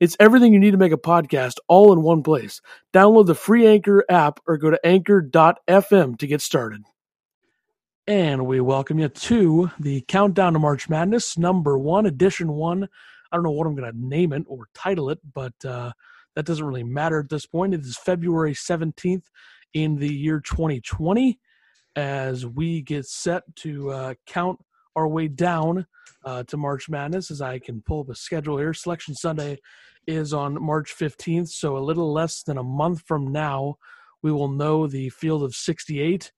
It's everything you need to make a podcast all in one place. Download the free Anchor app or go to anchor.fm to get started. And we welcome you to the Countdown to March Madness, number one, edition one. I don't know what I'm going to name it or title it, but uh, that doesn't really matter at this point. It is February 17th in the year 2020 as we get set to uh, count our way down uh, to March Madness. As I can pull up a schedule here, Selection Sunday is on March 15th, so a little less than a month from now, we will know the field of 68.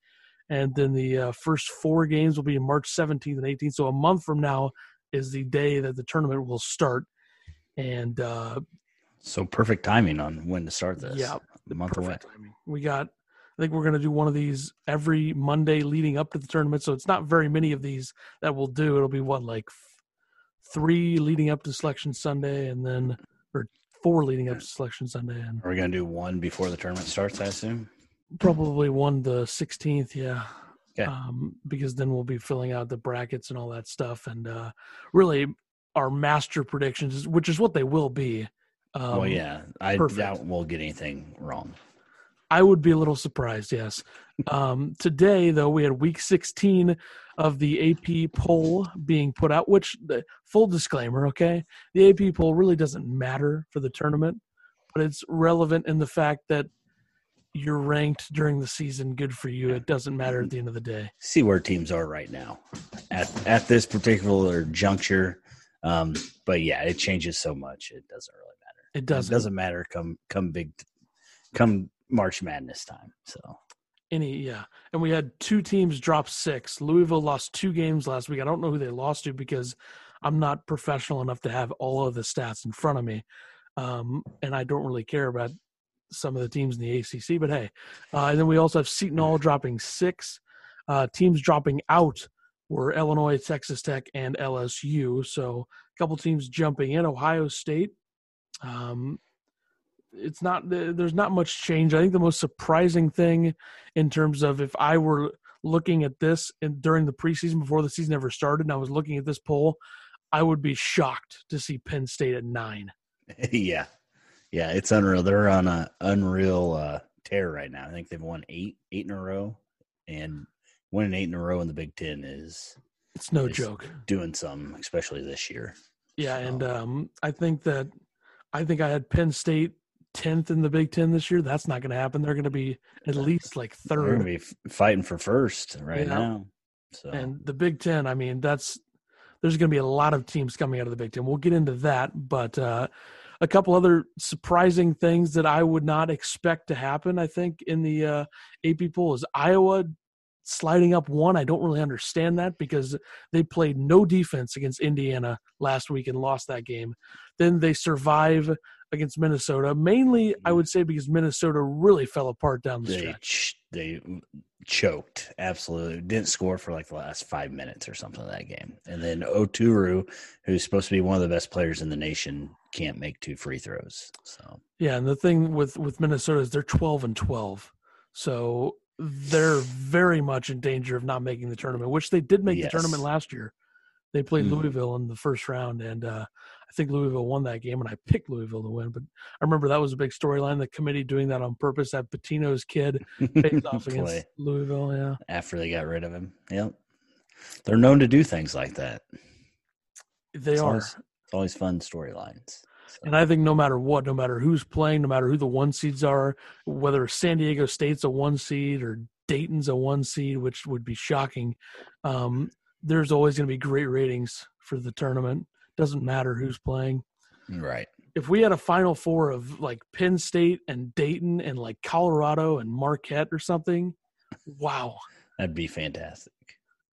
And then the uh, first four games will be March 17th and 18th. So a month from now is the day that the tournament will start. And uh, so perfect timing on when to start this. Yeah, the month away. Timing. We got. I think we're going to do one of these every Monday leading up to the tournament. So it's not very many of these that we'll do. It'll be what like three leading up to Selection Sunday, and then or four leading up to Selection Sunday. And are we going to do one before the tournament starts? I assume. Probably one the sixteenth. Yeah. Okay. Um, because then we'll be filling out the brackets and all that stuff, and uh, really our master predictions, which is what they will be. Um, well, yeah, I perfect. doubt we'll get anything wrong. I would be a little surprised, yes. Um, today, though, we had week 16 of the AP poll being put out, which, the full disclaimer, okay, the AP poll really doesn't matter for the tournament, but it's relevant in the fact that you're ranked during the season. Good for you. It doesn't matter at the end of the day. See where teams are right now at at this particular juncture. Um, but yeah, it changes so much. It doesn't really matter. it doesn't. It doesn't matter come come big come March Madness time. So any yeah, and we had two teams drop six. Louisville lost two games last week. I don't know who they lost to because I'm not professional enough to have all of the stats in front of me, um, and I don't really care about some of the teams in the ACC. But hey, uh, and then we also have Seton Hall dropping six. Uh, teams dropping out were Illinois, Texas Tech, and LSU. So a couple teams jumping in. Ohio State um, it's not there's not much change. I think the most surprising thing in terms of if I were looking at this in, during the preseason before the season ever started, and I was looking at this poll, I would be shocked to see Penn State at nine. yeah, yeah, it's unreal. They're on a unreal uh, tear right now. I think they've won eight eight in a row, and winning eight in a row in the Big Ten is it's no joke. Doing some, especially this year. Yeah, so. and um, I think that I think I had Penn State tenth in the Big Ten this year. That's not going to happen. They're going to be at least like 3rd They're going to be fighting for first right now. So. And the Big Ten, I mean, that's there's going to be a lot of teams coming out of the Big Ten. We'll get into that, but uh, a couple other surprising things that I would not expect to happen. I think in the uh, AP poll is Iowa sliding up one. I don't really understand that because they played no defense against Indiana last week and lost that game. Then they survive against Minnesota, mainly I would say because Minnesota really fell apart down the they stretch. Ch- they choked, absolutely. Didn't score for like the last five minutes or something of that game. And then Oturu, who's supposed to be one of the best players in the nation, can't make two free throws. So yeah, and the thing with with Minnesota is they're twelve and twelve. So they're very much in danger of not making the tournament, which they did make yes. the tournament last year. They played mm. Louisville in the first round, and uh, I think Louisville won that game, and I picked Louisville to win. But I remember that was a big storyline. The committee doing that on purpose. That Pitino's kid faced off against Louisville. Yeah, after they got rid of him. Yep, they're known to do things like that. They it's are. Always, it's always fun storylines. And I think no matter what, no matter who's playing, no matter who the one seeds are, whether San Diego State's a one seed or Dayton's a one seed, which would be shocking, um, there's always going to be great ratings for the tournament. Doesn't matter who's playing. Right. If we had a final four of like Penn State and Dayton and like Colorado and Marquette or something, wow. That'd be fantastic.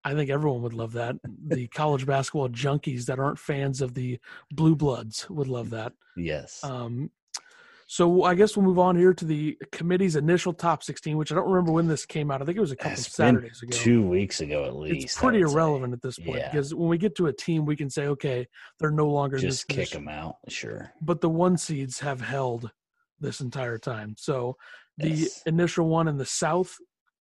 I think everyone would love that. The college basketball junkies that aren't fans of the blue bloods would love that. Yes. Um, So I guess we'll move on here to the committee's initial top 16, which I don't remember when this came out. I think it was a couple It's Saturdays ago. Two weeks ago, at least. it's pretty would say. irrelevant at this point Yeah. because when we get to a team, we can say, okay, they're no longer in this Just kick position. them out. Sure. But the one seeds have held this entire time. So the Yes. initial one in the South,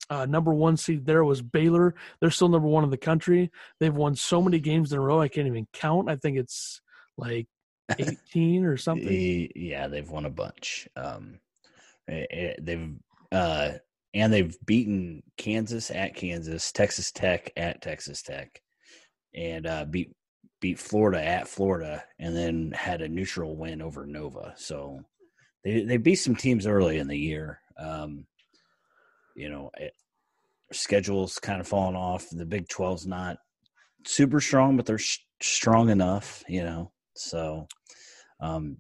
uh, number one seed there was Baylor. They're still number one in the country. They've won so many games in a row, I can't even count. I think it's like 18 or something. Yeah, they've won a bunch. Um, eh, eh, they've uh, and they've beaten Kansas at Kansas, Texas Tech at Texas Tech, and uh, beat beat Florida at Florida, and then had a neutral win over Nova. So they they beat some teams early in the year. Um, you know, it, schedules kind of falling off. The Big 12's not super strong, but they're sh- strong enough. You know, so um,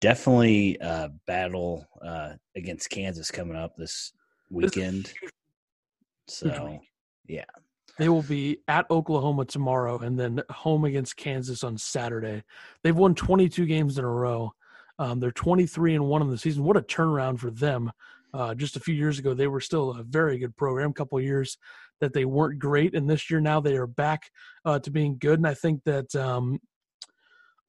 definitely uh, battle uh, against Kansas coming up this weekend. So yeah, They will be at Oklahoma tomorrow and then home against Kansas on Saturday. They've won 22 games in a row. Um, they're 23 and one in the season. What a turnaround for them! Uh, just a few years ago, they were still a very good program. A couple of years that they weren't great, and this year now they are back uh, to being good. And I think that um,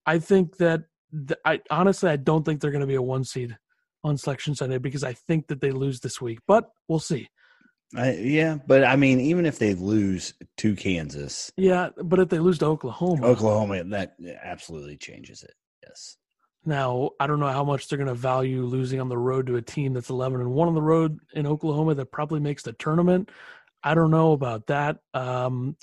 I think that th- I honestly I don't think they're going to be a one seed on Selection Sunday because I think that they lose this week. But we'll see. I, yeah, but I mean, even if they lose to Kansas, Yeah, but if they lose to Oklahoma, Oklahoma, that absolutely changes it. Yes. Now, I don't know how much they're going to value losing on the road to a team that's 11 and 1 on the road in Oklahoma that probably makes the tournament. I don't know about that. Um,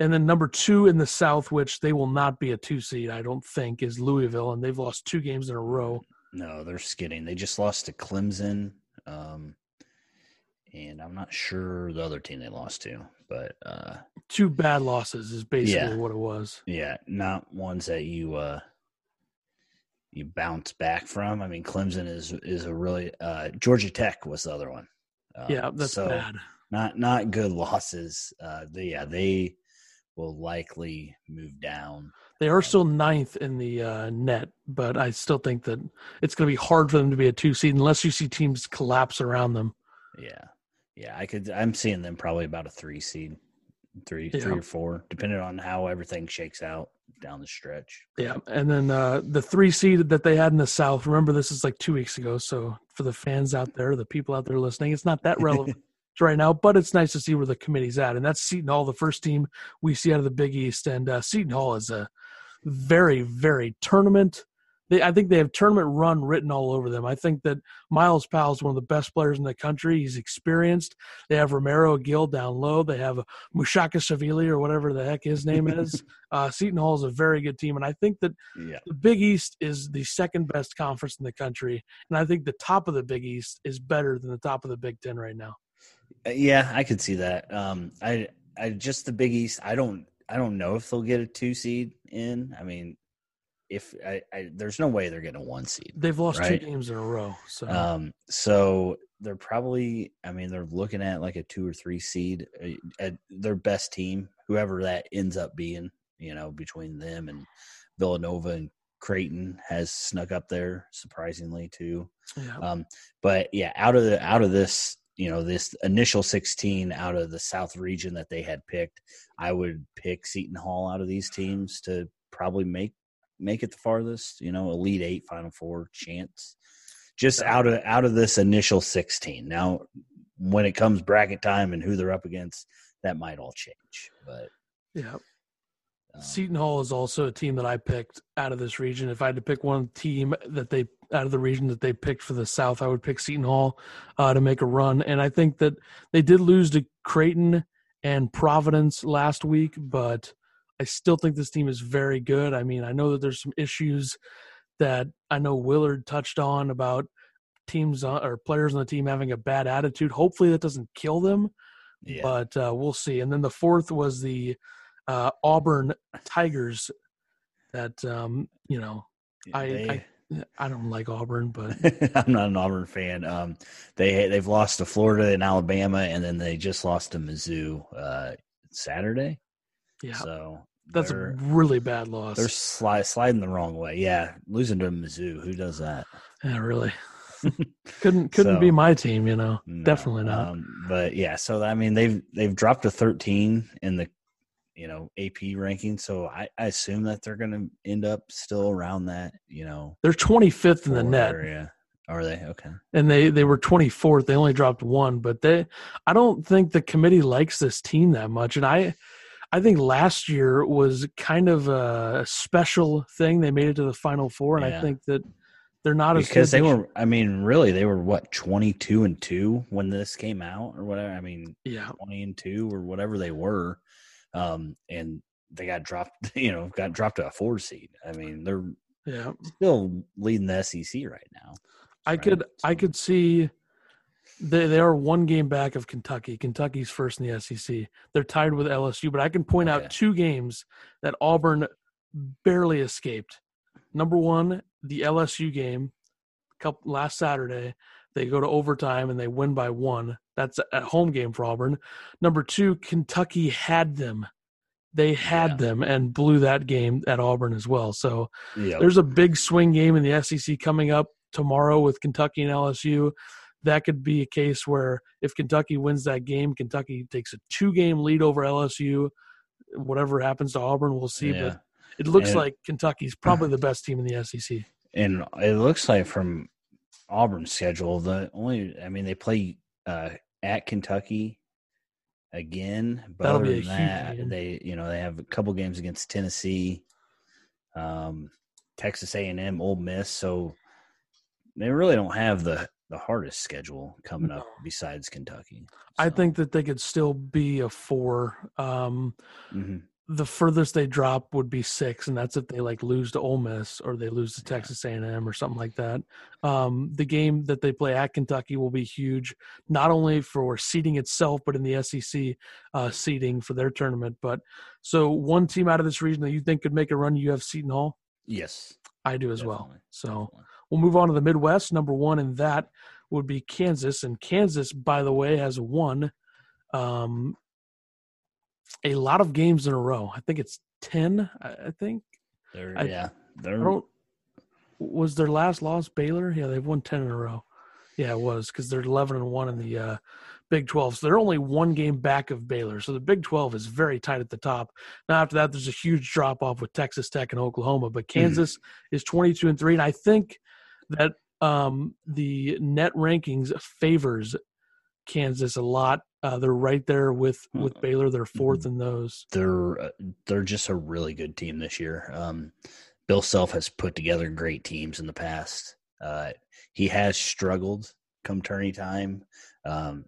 and then number two in the South, which they will not be a two seed, I don't think, is Louisville, and they've lost two games in a row. No, they're skidding. They just lost to Clemson, um, and I'm not sure the other team they lost to, but uh, Two bad losses is basically Yeah. what it was. yeah, not ones that you uh, you bounce back from. I mean, Clemson is is a really uh, Georgia Tech was the other one. Um, Yeah, that's so bad. Not not good losses. Uh, they, yeah, they will likely move down. They are still ninth in the uh, net, but I still think that it's going to be hard for them to be a two seed unless you see teams collapse around them. Yeah, yeah, I could. I'm seeing them probably about a three seed, three, Yeah. three or four, depending on how everything shakes out down the stretch. Yeah, and then uh, the three seed that they had in the South. Remember, this is like two weeks ago. So for the fans out there, the people out there listening, it's not that relevant right now, but it's nice to see where the committee's at. And that's Seton Hall, the first team we see out of the Big East. And uh, Seton Hall is a very, very tournament. They, I think they have tournament run written all over them. I think that Myles Powell is one of the best players in the country. He's experienced. They have Romaro Gill down low. They have Mushaka Savili or whatever the heck his name is. uh, Seton Hall is a very good team, and I think that Yeah, the Big East is the second best conference in the country, and I think the top of the Big East is better than the top of the Big Ten right now. Uh, yeah, I could see that. Um, I, I just the Big East. I don't, I don't know if they'll get a two seed in. I mean, if I, I there's no way they're getting a one seed. They've lost Right. two games in a row, so Um, so they're probably, I mean, they're looking at like a two or three seed, uh, at their best team, whoever that ends up being, you know, between them and Villanova and Creighton has snuck up there surprisingly too. yeah. Um, but yeah, out of the out of this, you know, this initial sixteen out of the South region that they had picked, I would pick Seton Hall out of these teams to probably make make it the farthest. You know, Elite Eight, Final Four chance. Just out of out of this initial sixteen. Now, when it comes bracket time and who they're up against, that might all change. But yeah. um, Seton Hall is also a team that I picked out of this region. If I had to pick one team that they out of the region that they picked for the South, I would pick Seton Hall uh, to make a run. And I think that they did lose to Creighton and Providence last week, but I still think this team is very good. I mean, I know that there's some issues that I know Willard touched on about teams uh, or players on the team having a bad attitude. Hopefully, that doesn't kill them yeah, but uh, we'll see. And then the fourth was the uh, Auburn Tigers. That um, you know, I, they- I I don't like Auburn, but I'm not an Auburn fan. Um, they they've lost to Florida and Alabama, and then they just lost to Mizzou uh, Saturday. yeah, So that's a really bad loss. They're slide, sliding the wrong way. Yeah, losing to Mizzou. Who does that? Yeah, really. couldn't couldn't be my team, you know. No, Definitely not. Um, but yeah, so I mean they've they've dropped to 13 in the you know AP ranking. So I, I assume that they're going to end up still around that you know They're 25th in the net, area. Are they okay? and they they were 24th. They only dropped one, but they I don't think the committee likes this team that much, and I. I think last year was kind of a special thing. They made it to the final four, and I think that they're not as Because they were, I mean, really, they were what 22 and two when this came out or whatever. I mean, yeah, 20 and two or whatever they were, um, and they got dropped. You know, got dropped to a four seed. I mean, they're yeah. still leading the SEC right now. I right? could I could see they they are one game back of Kentucky. Kentucky's first in the SEC. They're tied with LSU, but I can point out two games that Auburn barely escaped. Number one, the LSU game, couple last Saturday. They go to overtime and they win by one. That's a home game for Auburn. Number two, Kentucky had them. They had Yeah. them and blew that game at Auburn as well. So Yeah, there's a big swing game in the SEC coming up tomorrow with Kentucky and LSU. That could be a case where if Kentucky wins that game, Kentucky takes a two game lead over LSU. Whatever happens to Auburn, we'll see. yeah. But it looks And- like Kentucky's probably the best team in the SEC. and it looks like from Auburn's schedule, the only I mean they play uh, at Kentucky again, but That'll other than that, game. they you know they have a couple games against Tennessee, um, Texas A and M, Ole Miss, so they really don't have the the hardest schedule coming up besides Kentucky. I think that they could still be a four. Um, mhm. The furthest they drop would be six, and that's if they like lose to Ole Miss or they lose to Texas A&M or something like that. Um, the game that they play at Kentucky will be huge, not only for seeding itself, but in the SEC uh, seeding for their tournament. But so one team out of this region that you think could make a run, you have Seton Hall. yes, I do as well. So definitely. we'll move on to the Midwest. Number one in that would be Kansas, and Kansas, by the way, has won um, a lot of games in a row. I think it's ten. I, I think they're I- yeah they're don't. Was their last loss Baylor? Yeah, they've won ten in a row. Yeah, it was because they're eleven and one in the uh, Big Twelve. So they're only one game back of Baylor. So the Big Twelve is very tight at the top. Now after that, there's a huge drop off with Texas Tech and Oklahoma. But Kansas is twenty two and three, and I think that um, the net rankings favors Kansas a lot. Uh, they're right there with with Mhm. Baylor. They're 4th in those. they're uh, they're just a really good team this year. Um, Bill Self has put together great teams in the past. Uh, he has struggled come tourney time, um,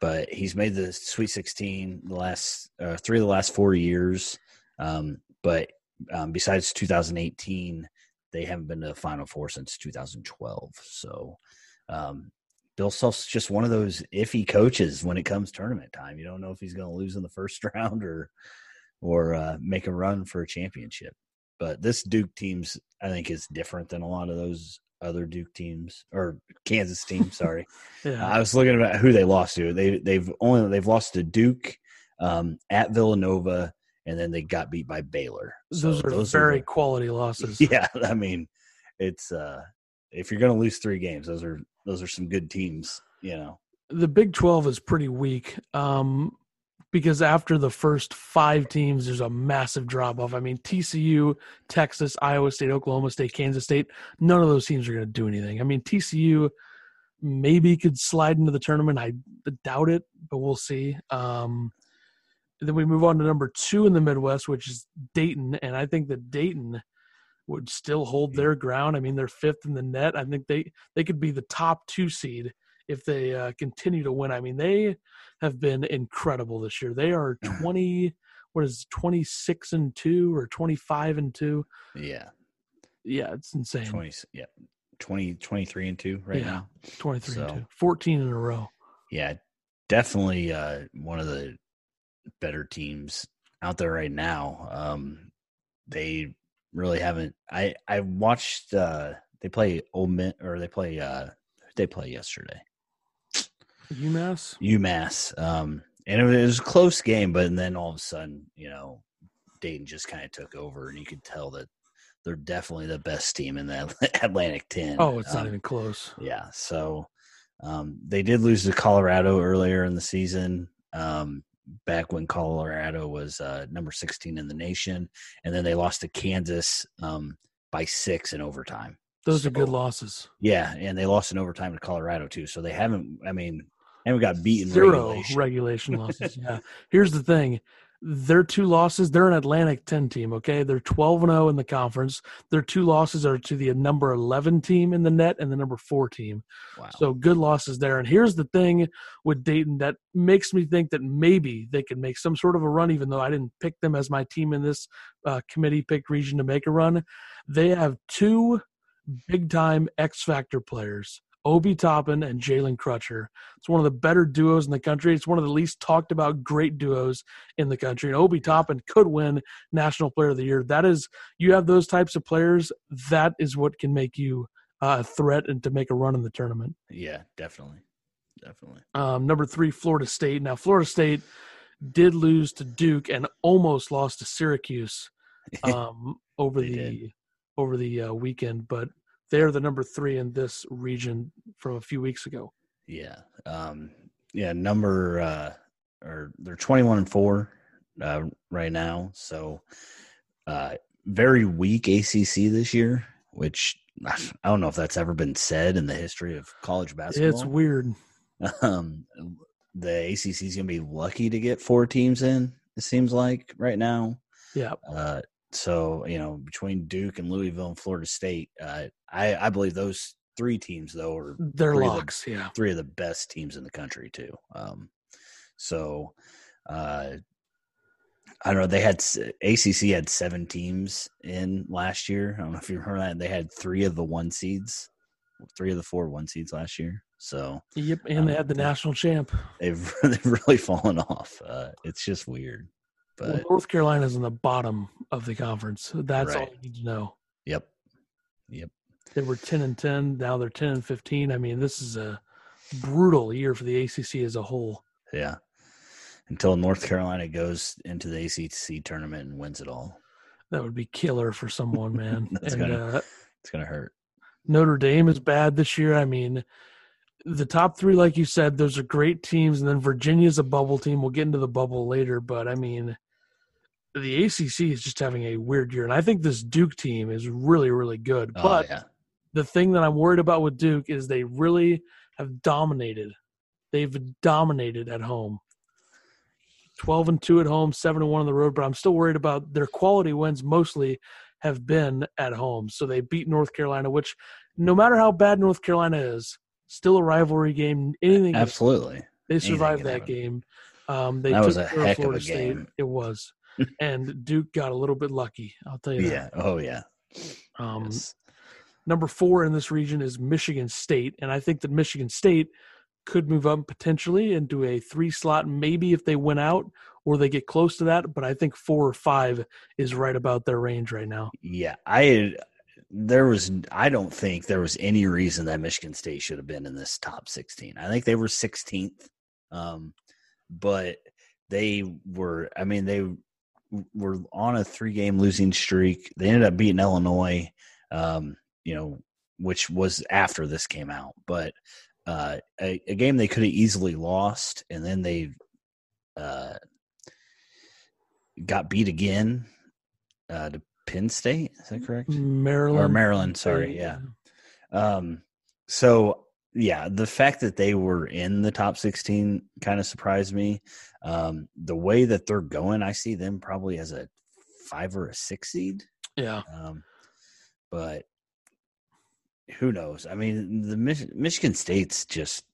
but he's made the Sweet 16 the last uh, three of the last four years. Um, but um, besides 2018, they haven't been to the Final Four since 2012. So. Um, Bill Self's just one of those iffy coaches when it comes tournament time. You don't know if he's going to lose in the first round or or uh, make a run for a championship. But this Duke team's I think is different than a lot of those other Duke teams or Kansas teams. Sorry, Yeah, I was looking at who they lost to. They they've only they've lost to Duke um, at Villanova, and then they got beat by Baylor. So those are those very the- quality losses. yeah. I mean, it's uh, if you're going to lose three games, those are those are some good teams. You know, the Big 12 is pretty weak um, because after the first five teams, there's a massive drop off. I mean, TCU, Texas, Iowa State, Oklahoma State, Kansas State, none of those teams are going to do anything. I mean, TCU maybe could slide into the tournament. I doubt it, but we'll see. Um, then we move on to number two in the Midwest, which is Dayton. And I think that Dayton would still hold their ground. I mean, they're fifth in the net. I think they, they could be the top two seed if they uh, continue to win. I mean, they have been incredible this year. They are 20, what is twenty six and 2 or 25 and 2. yeah, Yeah, it's insane. twenty, yeah, 20, 23 and two right Yeah. now. 23 and 2. 14 in a row. Yeah, definitely uh, one of the better teams out there right now. Um, they really haven't. I I watched. Uh, they play Ole Miss, or they play. Uh, they play yesterday. UMass? UMass. Um, and it was a close game, but then all of a sudden, you know, Dayton just kind of took over, and you could tell that they're definitely the best team in the Atlantic Ten. Oh, it's not Um, even close. yeah. So um, they did lose to Colorado earlier in the season, um, back when Colorado was uh, number 16 in the nation. And then they lost to Kansas um, by six in overtime. Those are good losses. Yeah. And they lost in overtime to Colorado, too. So they haven't, I mean, haven't got beaten Zero regulation. regulation losses. Yeah. Here's the thing. Their two losses, they're an Atlantic 10 team, okay? They're 12 and 0 in the conference. Their two losses are to the number 11 team in the net and the number 4 team. Wow. So good losses there. And here's the thing with Dayton that makes me think that maybe they can make some sort of a run, even though I didn't pick them as my team in this uh, committee picked region to make a run. They have two big time X Factor players. Obi Toppin and Jalen Crutcher. It's one of the better duos in the country. It's one of the least talked about great duos in the country. And Obi Toppin could win National Player of the Year. That is, you have those types of players. That is what can make you uh, a threat and to make a run in the tournament. yeah, definitely. Definitely. Um, number three, Florida State. Now, Florida State did lose to Duke and almost lost to Syracuse um, over the did. over the uh, weekend, but they're the number three in this region from a few weeks ago. Yeah. Um, yeah, number uh or they're 21 and 4 uh right now. So uh very weak ACC this year, which I don't know if that's ever been said in the history of college basketball. It's weird. Um the ACC is going to be lucky to get four teams in, it seems like right now. Yeah, Uh so, you know, between Duke and Louisville and Florida State, uh I I believe those three teams though are they're of the- Yeah, three of the best teams in the country too. Um, so uh, I don't know. They had ACC had seven teams in last year. I don't know if you remember that. They had three of the one seeds, three of the four one seeds last year. So yep, and they Um, had the national champ. they've they've really fallen off. Uh, it's just weird. Well, But North Carolina's in the bottom of the conference. That's all you need to know. yep, yep, They were ten and ten. Now they're ten and fifteen. I mean, this is a brutal year for the ACC as a whole. yeah. Until North Carolina goes into the ACC tournament and wins it all, That would be killer for someone, man. That's and gonna- uh, it's gonna hurt. Notre Dame is bad this year. I mean, the top three, like you said, those are great teams, and then Virginia's a bubble team. We'll get into the bubble later, but I mean, the ACC is just having a weird year, and I think this Duke team is really, really good. Oh, but yeah, the thing that I'm worried about with Duke is they really have dominated. They've dominated at home. 12 and 2 at home, 7 and 1 on the road, but I'm still worried about their quality wins mostly have been at home. So they beat North Carolina, which no matter how bad North Carolina is, still a rivalry game. Anything absolutely. they survived that happen. game. Um, they That took was a heck of a Florida State. game. It was. And Duke got a little bit lucky. I'll tell you that. Yeah. Oh yeah. Um, Yes. Number four in this region is Michigan State, and I think that Michigan State could move up potentially into a three slot, maybe if they win out or they get close to that. But I think four or five is right about their range right now. Yeah. I there was I don't think there was any reason that Michigan State should have been in this top 16. I think they were 16th. Um but they were I mean they were on a three game losing streak. They ended up beating Illinois um you know which was after this came out, but uh a, a game they could have easily lost and then they uh got beat again uh to Penn State. Is that correct? Maryland Or Maryland, sorry, yeah. Um, so yeah, the fact that they were in the top 16 kind of surprised me. Um, the way that they're going, I see them probably as a five or a six seed. yeah. Um, but who knows? I mean, the Mich- Michigan State's just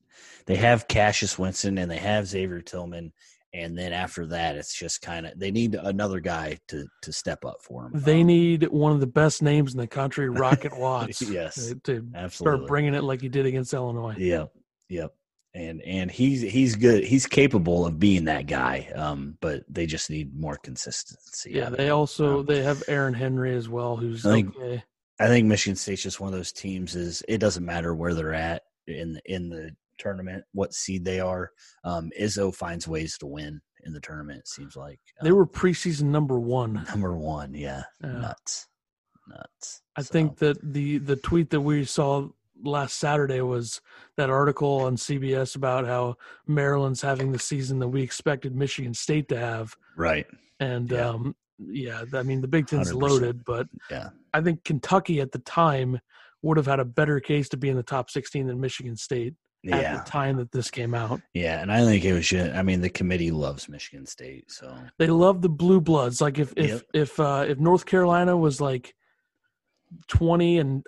they have Cassius Winston and they have Xavier Tillman, and then after that, it's just kind of they need another guy to to step up for them. They need one of the best names in the country, Rocket Watts. Yes. to- to absolutely start bringing it like he did against Illinois. Yep, yep. And and he's he's good. He's capable of being that guy. Um, but they just need more consistency. Yeah, they also Um, they have Aaron Henry as well, who's I think- okay. I think Michigan State's just one of those teams. Is it doesn't matter where they're at in in the tournament, what seed they are. Um, Izzo finds ways to win, in the tournament. It seems like They were preseason number one. number one. Yeah, Yeah. nuts, nuts. I So, think that the the tweet that we saw last Saturday was that article on CBS about how Maryland's having the season that we expected Michigan State to have, right. and Yeah. um, yeah, I mean the Big Ten's 100%. loaded, but Yeah, I think Kentucky at the time would have had a better case to be in the top 16 than Michigan State at yeah, the time that this came out. yeah. And I think it was. I mean, the committee loves Michigan State, so They love the blue bloods. Like if if Yep. if uh, if North Carolina was like 20 and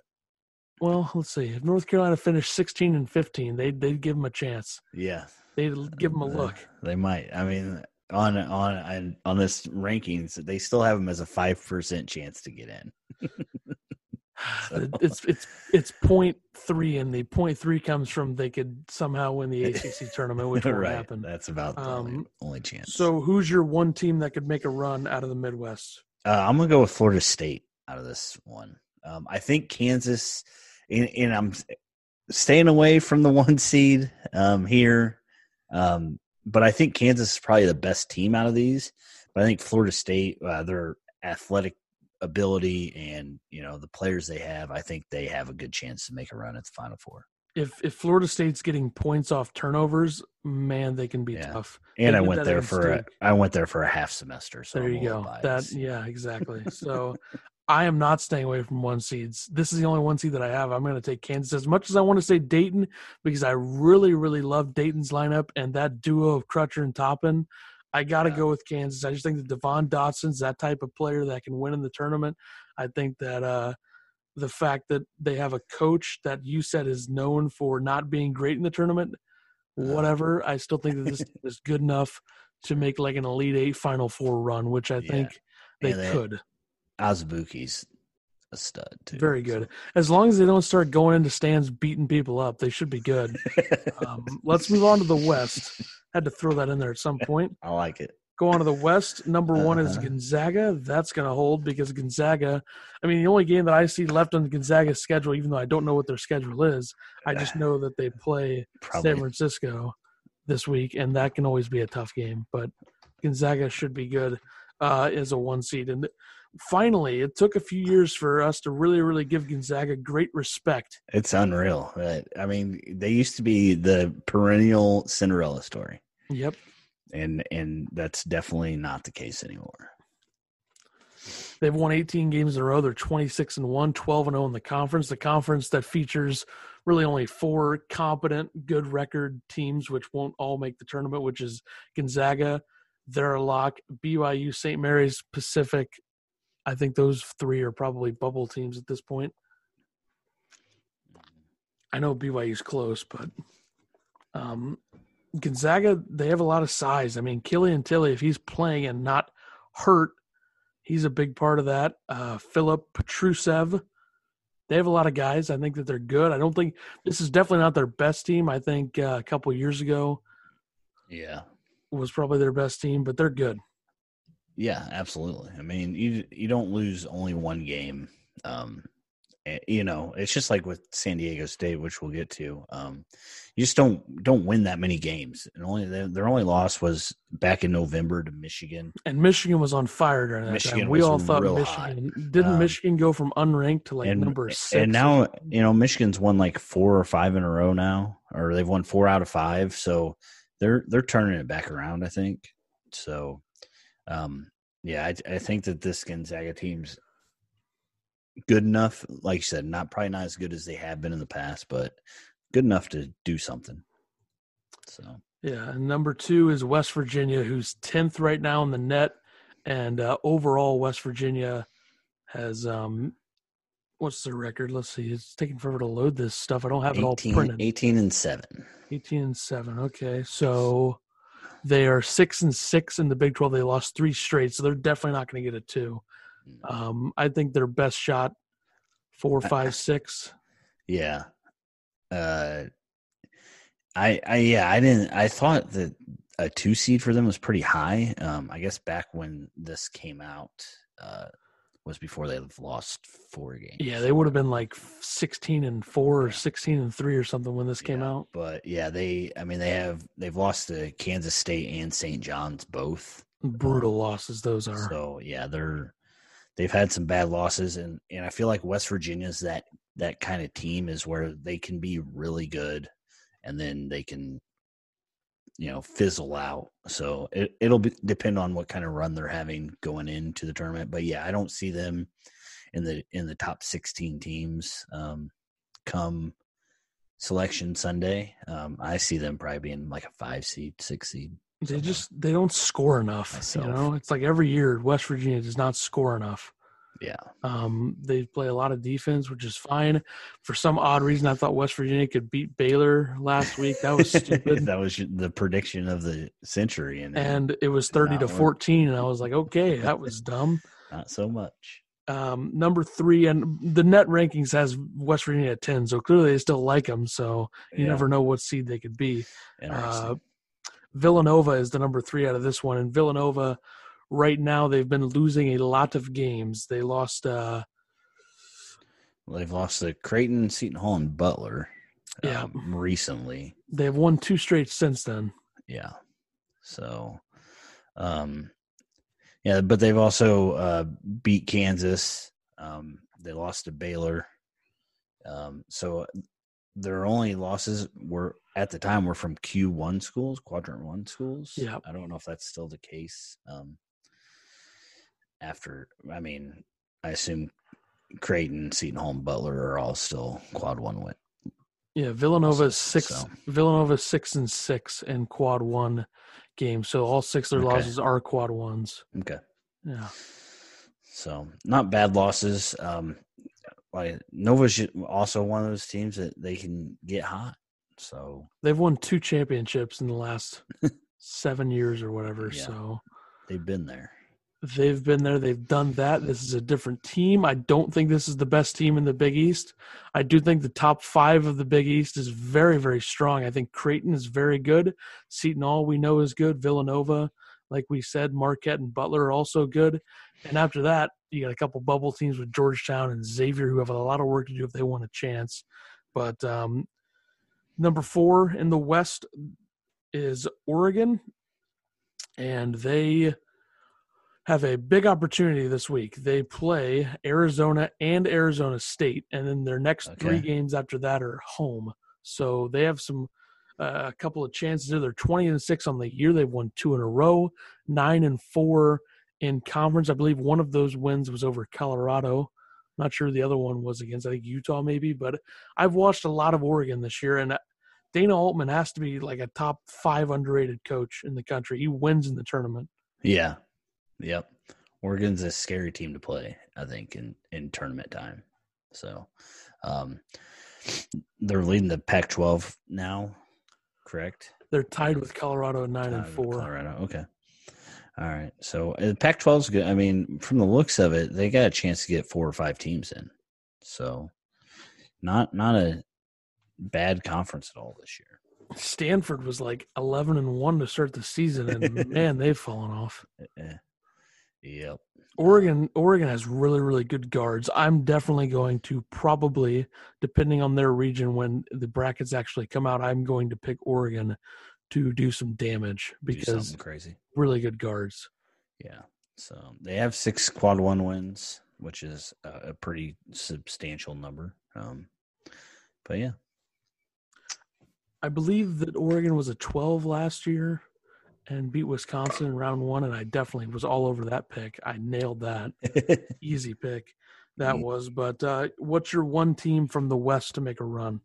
well, let's see. If North Carolina finished 16 and 15, they'd they'd give them a chance. yeah, They'd give them a look. They might. I mean, on on on, on this rankings, they still have them as a five percent chance to get in. So- It's it's it's point three, and the point three comes from they could somehow win the ACC tournament, which won't right. happen. That's about the only, Um, only chance. So, who's your one team that could make a run out of the Midwest? Uh, I'm gonna go with Florida State out of this one. Um, I think Kansas, and, and I'm staying away from the one seed um, here, um, but I think Kansas is probably the best team out of these. But I think Florida State, uh, their athletic ability and you know the players they have, I think they have a good chance to make a run at the Final Four. If if Florida State's getting points off turnovers, man, they can be Yeah. tough. And They I went there for a. I went there for a half semester. So there I'm you go. That yeah, exactly. So I am not staying away from one seeds. This is the only one seed that I have. I'm going to take Kansas as much as I want to say Dayton because I really really love Dayton's lineup and that duo of Crutcher and Toppin. I got to Yeah. go with Kansas. I just think that Devon Dotson's that type of player that can win in the tournament. I think that uh, the fact that they have a coach that you said is known for not being great in the tournament, Uh-huh. whatever. I still think that this is good enough to make like an Elite Eight Final Four run, which I Yeah. think they And they- could. Azubuike's a stud too. Very good. As long as they don't start going into stands beating people up, they should be good. Um, let's move on to the West. Had to throw that in there at some point. I like it. Go on to the West. Number one is Uh-huh. Gonzaga. That's going to hold because Gonzaga. I mean, the only game that I see left on Gonzaga's schedule, even though I don't know what their schedule is, I just know that they play Probably. San Francisco this week, and that can always be a tough game. But Gonzaga should be good uh, as a one seed. And finally, it took a few years for us to really, really give Gonzaga great respect. It's unreal. Uh, I mean, they used to be the perennial Cinderella story, Yep. and and that's definitely not the case anymore. They've won 18 games in a row. They're 26 and 1, 12 and 0 in the conference. The conference that features really only four competent, good record teams, which won't all make the tournament, which is Gonzaga, they're a lock, BYU, St. Mary's, Pacific. I think those three are probably bubble teams at this point. I know BYU's close, but um, Gonzaga, they have a lot of size. I mean, Killian Tillie, if he's playing and not hurt, he's a big part of that. Uh, Filip Petrusev, they have a lot of guys. I think that they're good. I don't think this is definitely not their best team. I think uh, a couple years ago Yeah, was probably their best team, but they're good. Yeah, absolutely. I mean, you you don't lose only one game. Um, eh, you know, it's just like with San Diego State, which we'll get to. Um, you just don't don't win that many games, and only their, their only loss was back in November to Michigan. And Michigan was on fire during that Michigan time. We all thought Michigan didn't Um, Michigan go from unranked to like and number six. and now you know Michigan's won like four or five in a row now, or they've won four out of five. So they're they're turning it back around. I think so. Um, yeah, I, I think that this Gonzaga team's good enough. Like you said, not probably not as good as they have been in the past, but good enough to do something. So Yeah, and number two is West Virginia, who's tenth right now in the net, and uh, overall West Virginia has um, what's their record? Let's see, it's taking forever to load this stuff. I don't have it all printed. 18 and seven. Eighteen and seven. Okay, so they are six and six in the Big Twelve. They lost three straight, so they're definitely not going to get a two. Um, I think their best shot four, five, six. Yeah. Uh I I yeah, I didn't I thought that a 2 seed for them was pretty high. Um I guess back when this came out uh was before they've lost four games. Yeah, they would have been like 16 and 4 or 16 and 3 or something when this came Yeah, out. But yeah, they I mean they have they've lost to Kansas State and St. John's both. Brutal losses those are. So yeah, they're they've had some bad losses and and I feel like West Virginia's that that kind of team is where they can be really good and then they can you know fizzle out. So it it'll be, depend on what kind of run they're having going into the tournament. But yeah, I don't see them in the in the top 16 teams um come selection Sunday. Um I see them probably being like a 5 seed, 6 seed. They just they don't score enough. Myself. You know, it's like every year West Virginia does not score enough. Yeah. Um, they play a lot of defense, which is fine. For some odd reason, I thought West Virginia could beat Baylor last week. That was stupid. that was the prediction of the century, and, and it was 30 to 14 and i was like okay that was dumb not so much. um, number three and the net rankings has west virginia at 10 so clearly they still like them so you Yeah, never know what seed they could be uh, villanova is the number three out of this one and villanova right now they've been losing a lot of games they lost uh, Well, they've lost to Creighton, Seton Hall, and Butler. Yeah. um, recently. they've won two straight since then Yeah. So, um, yeah, but they've also uh, beat Kansas. Um, they lost to Baylor. Um, so their only losses were at the time were from Q one schools, quadrant one schools. Yeah. I don't know if that's still the case. Um, after, I mean, I assume Creighton, Seton Hall, and Butler are all still quad one win. yeah villanova is six So- villanova six and six in quad one games so all six of their Okay. losses are quad ones Okay. yeah So not bad losses. Um, like Nova's also one of those teams that they can get hot. So They've won two championships in the last seven years or whatever. Yeah. So they've been there. They've been there. They've done that. This is a different team. I don't think this is the best team in the Big East. I do think the top five of the Big East is very, very strong. I think Creighton is very good. Seton Hall, we know, is good. Villanova, like we said, Marquette and Butler are also good. And after that, you got a couple bubble teams with Georgetown and Xavier who have a lot of work to do if they want a chance. But um, number four in the West is Oregon, and they have a big opportunity this week. They play Arizona and Arizona State, and then their next three games after that are home. So they have some uh, a couple of chances. They're twenty and six on the year. They've won two in a row, nine and four in conference. I believe one of those wins was over Colorado. Not sure the other one was against I think Utah maybe, but I've watched a lot of Oregon this year, and Dana Altman has to be like a top five underrated coach in the country. He wins in the tournament. Yeah. Yep. Oregon's a scary team to play, I think, in, in tournament time. So um, they're leading the Pac 12 now, correct? They're tied with Colorado at nine and Tied with four. Colorado. Okay. All right. So uh, Pac 12 is good. I mean, from the looks of it, they got a chance to get four or five teams in. So not not a bad conference at all this year. Stanford was like eleven and one to start the season, and man, they've fallen off. Eh, Yep. Oregon, Oregon has really, really good guards. I'm definitely going to probably, depending on their region, when the brackets actually come out, I'm going to pick Oregon to do some damage because crazy. really good guards. Yeah. So they have six quad one wins, which is a, a pretty substantial number. Um, but yeah, I believe that Oregon was a 12 last year and beat Wisconsin in round one, and I definitely was all over that pick. I nailed that. Easy pick that was. But uh, what's your one team from the West to make a run?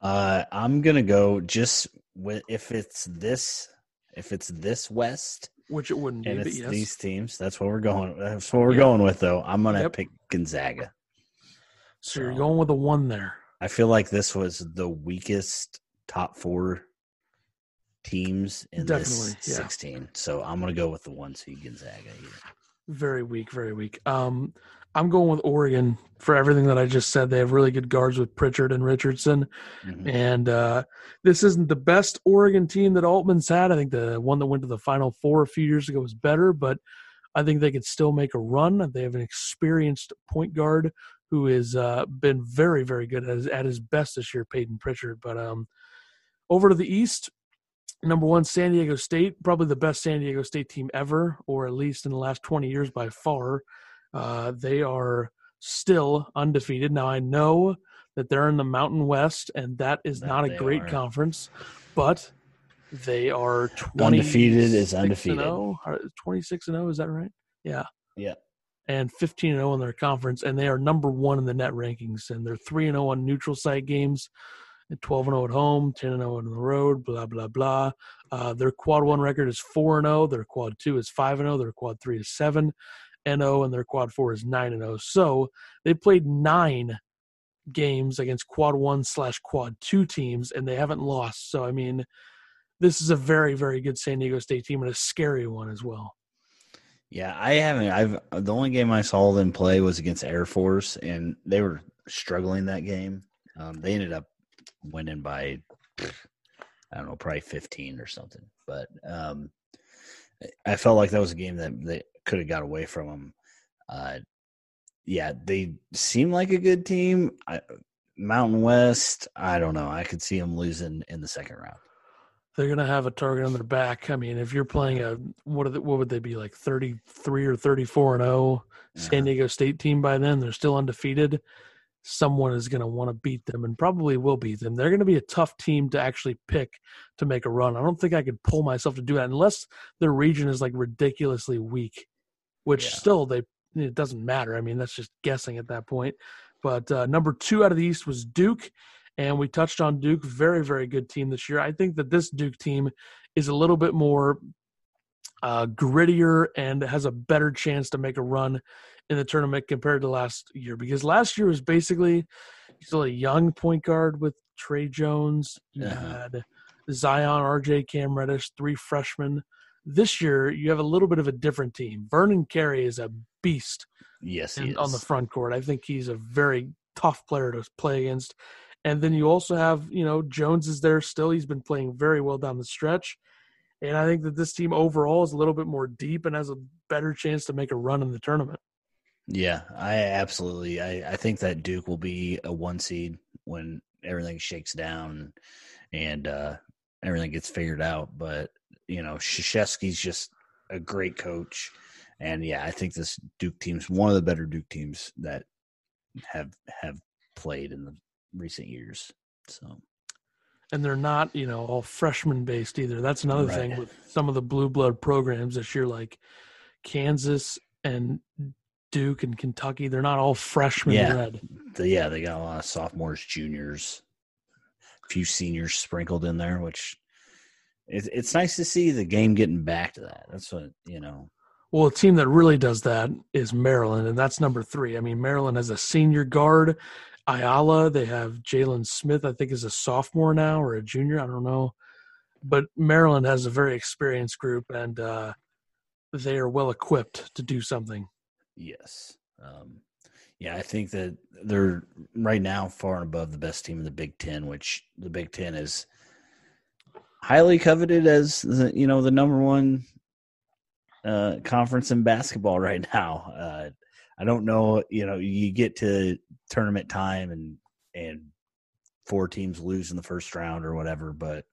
uh, I'm gonna go just with if it's this if it's this West Which it wouldn't be, and but it's yes. these teams. That's what we're going. That's what we're going with, though. I'm gonna Yep. pick Gonzaga. so you're going with a one there. I feel like this was the weakest top four teams in Definitely, this yeah. 16. So I'm gonna go with the one seed Gonzaga here. Very weak, very weak. Um, I'm going with Oregon for everything that I just said. They have really good guards with Pritchard and Richardson. Mhm. And uh, this isn't the best Oregon team that Altman's had. I think the one that went to the Final Four a few years ago was better, but I think they could still make a run. They have an experienced point guard who has uh, been very, very good at his, at his best this year, Payton Pritchard. But um, over to the East, number one, San Diego State, probably the best San Diego State team ever, or at least in the last 20 years by far. Uh, they are still undefeated. Now, I know that they're in the Mountain West, and that is That not a great are. conference, but they are 20 Undefeated is undefeated. 26 and 0, is that right? Yeah. Yeah. And 15 and 0 in their conference, and they are number one in the net rankings. And they're 3 and 0 on neutral site games, and 12 and 0 at home, 10 and 0 on the road, blah, blah, blah. Uh, their quad one record is 4 and 0. Their quad two is 5 and 0. Their quad three is 7 and 0. And their quad four is 9 and 0. So they played nine games against quad one slash quad two teams, and they haven't lost. So, I mean, this is a very, very good San Diego State team and a scary one as well. Yeah, I haven't. I've the only game I saw them play was against Air Force, and they were struggling that game. Um, they ended up winning by I don't know, probably fifteen or something. But um, I felt like that was a game that they could have got away from them. Uh, yeah, they seem like a good team. I, Mountain West, I don't know. I could see them losing in the second round. They're going to have a target on their back. I mean, if you're playing a what are the, what would they be like 33 or 34 and 0 San Uh-huh. Diego State team by then, they're still undefeated. Someone is going to want to beat them and probably will beat them. They're going to be a tough team to actually pick to make a run. I don't think I could pull myself to do that unless their region is like ridiculously weak, which Yeah. still they it doesn't matter. I mean, that's just guessing at that point. But uh, number two out of the East was Duke, and we touched on Duke. Very, very good team this year. I think that this Duke team is a little bit more uh, grittier and has a better chance to make a run in the tournament compared to last year because last year was basically still a young point guard with Tre Jones. You Uh-huh. had Zion, RJ, Cam Reddish, three freshmen. This year, you have a little bit of a different team. Vernon Carey is a beast Yes, he in, on the front court. I think he's a very tough player to play against. And then you also have, you know, Jones is there still. He's been playing very well down the stretch. And I think that this team overall is a little bit more deep and has a better chance to make a run in the tournament. Yeah, I absolutely. I, I think that Duke will be a one seed when everything shakes down and uh, everything gets figured out. But you know, Krzyzewski's just a great coach, and yeah, I think this Duke team's one of the better Duke teams that have have played in the recent years. So And they're not, you know, all freshman based either. That's another thing with some of the blue blood programs this year, like Kansas and Duke and Kentucky. They're not all freshmen Yeah. the, yeah, they got a lot of sophomores, juniors, a few seniors sprinkled in there, which it's it's nice to see the game getting back to that. That's what you know. Well, a team that really does that is Maryland, and that's number three. I mean, Maryland has a senior guard, Ayala. They have Jalen Smith, I think, is a sophomore now or a junior. I don't know. But Maryland has a very experienced group, and uh, they are well equipped to do something. Yes. Um, yeah, I think that they're right now far and above the best team in the Big Ten, which the Big Ten is highly coveted as the you know the number one uh, conference in basketball right now. Uh, I don't know, you know, you get to tournament time and and four teams lose in the first round or whatever, but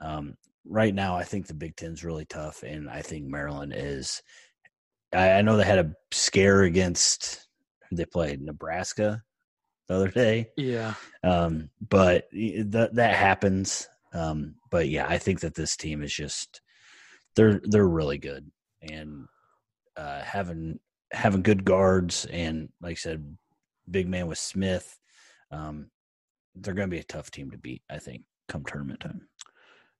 um, right now I think the Big Ten's really tough, and I think Maryland is. I, I know they had a scare against they played Nebraska the other day, Yeah. um, but that that happens. Um, but yeah, I think that this team is just they're they're really good and uh, having having good guards and like I said, big man with Smith. Um, they're going to be a tough team to beat. I think come tournament time.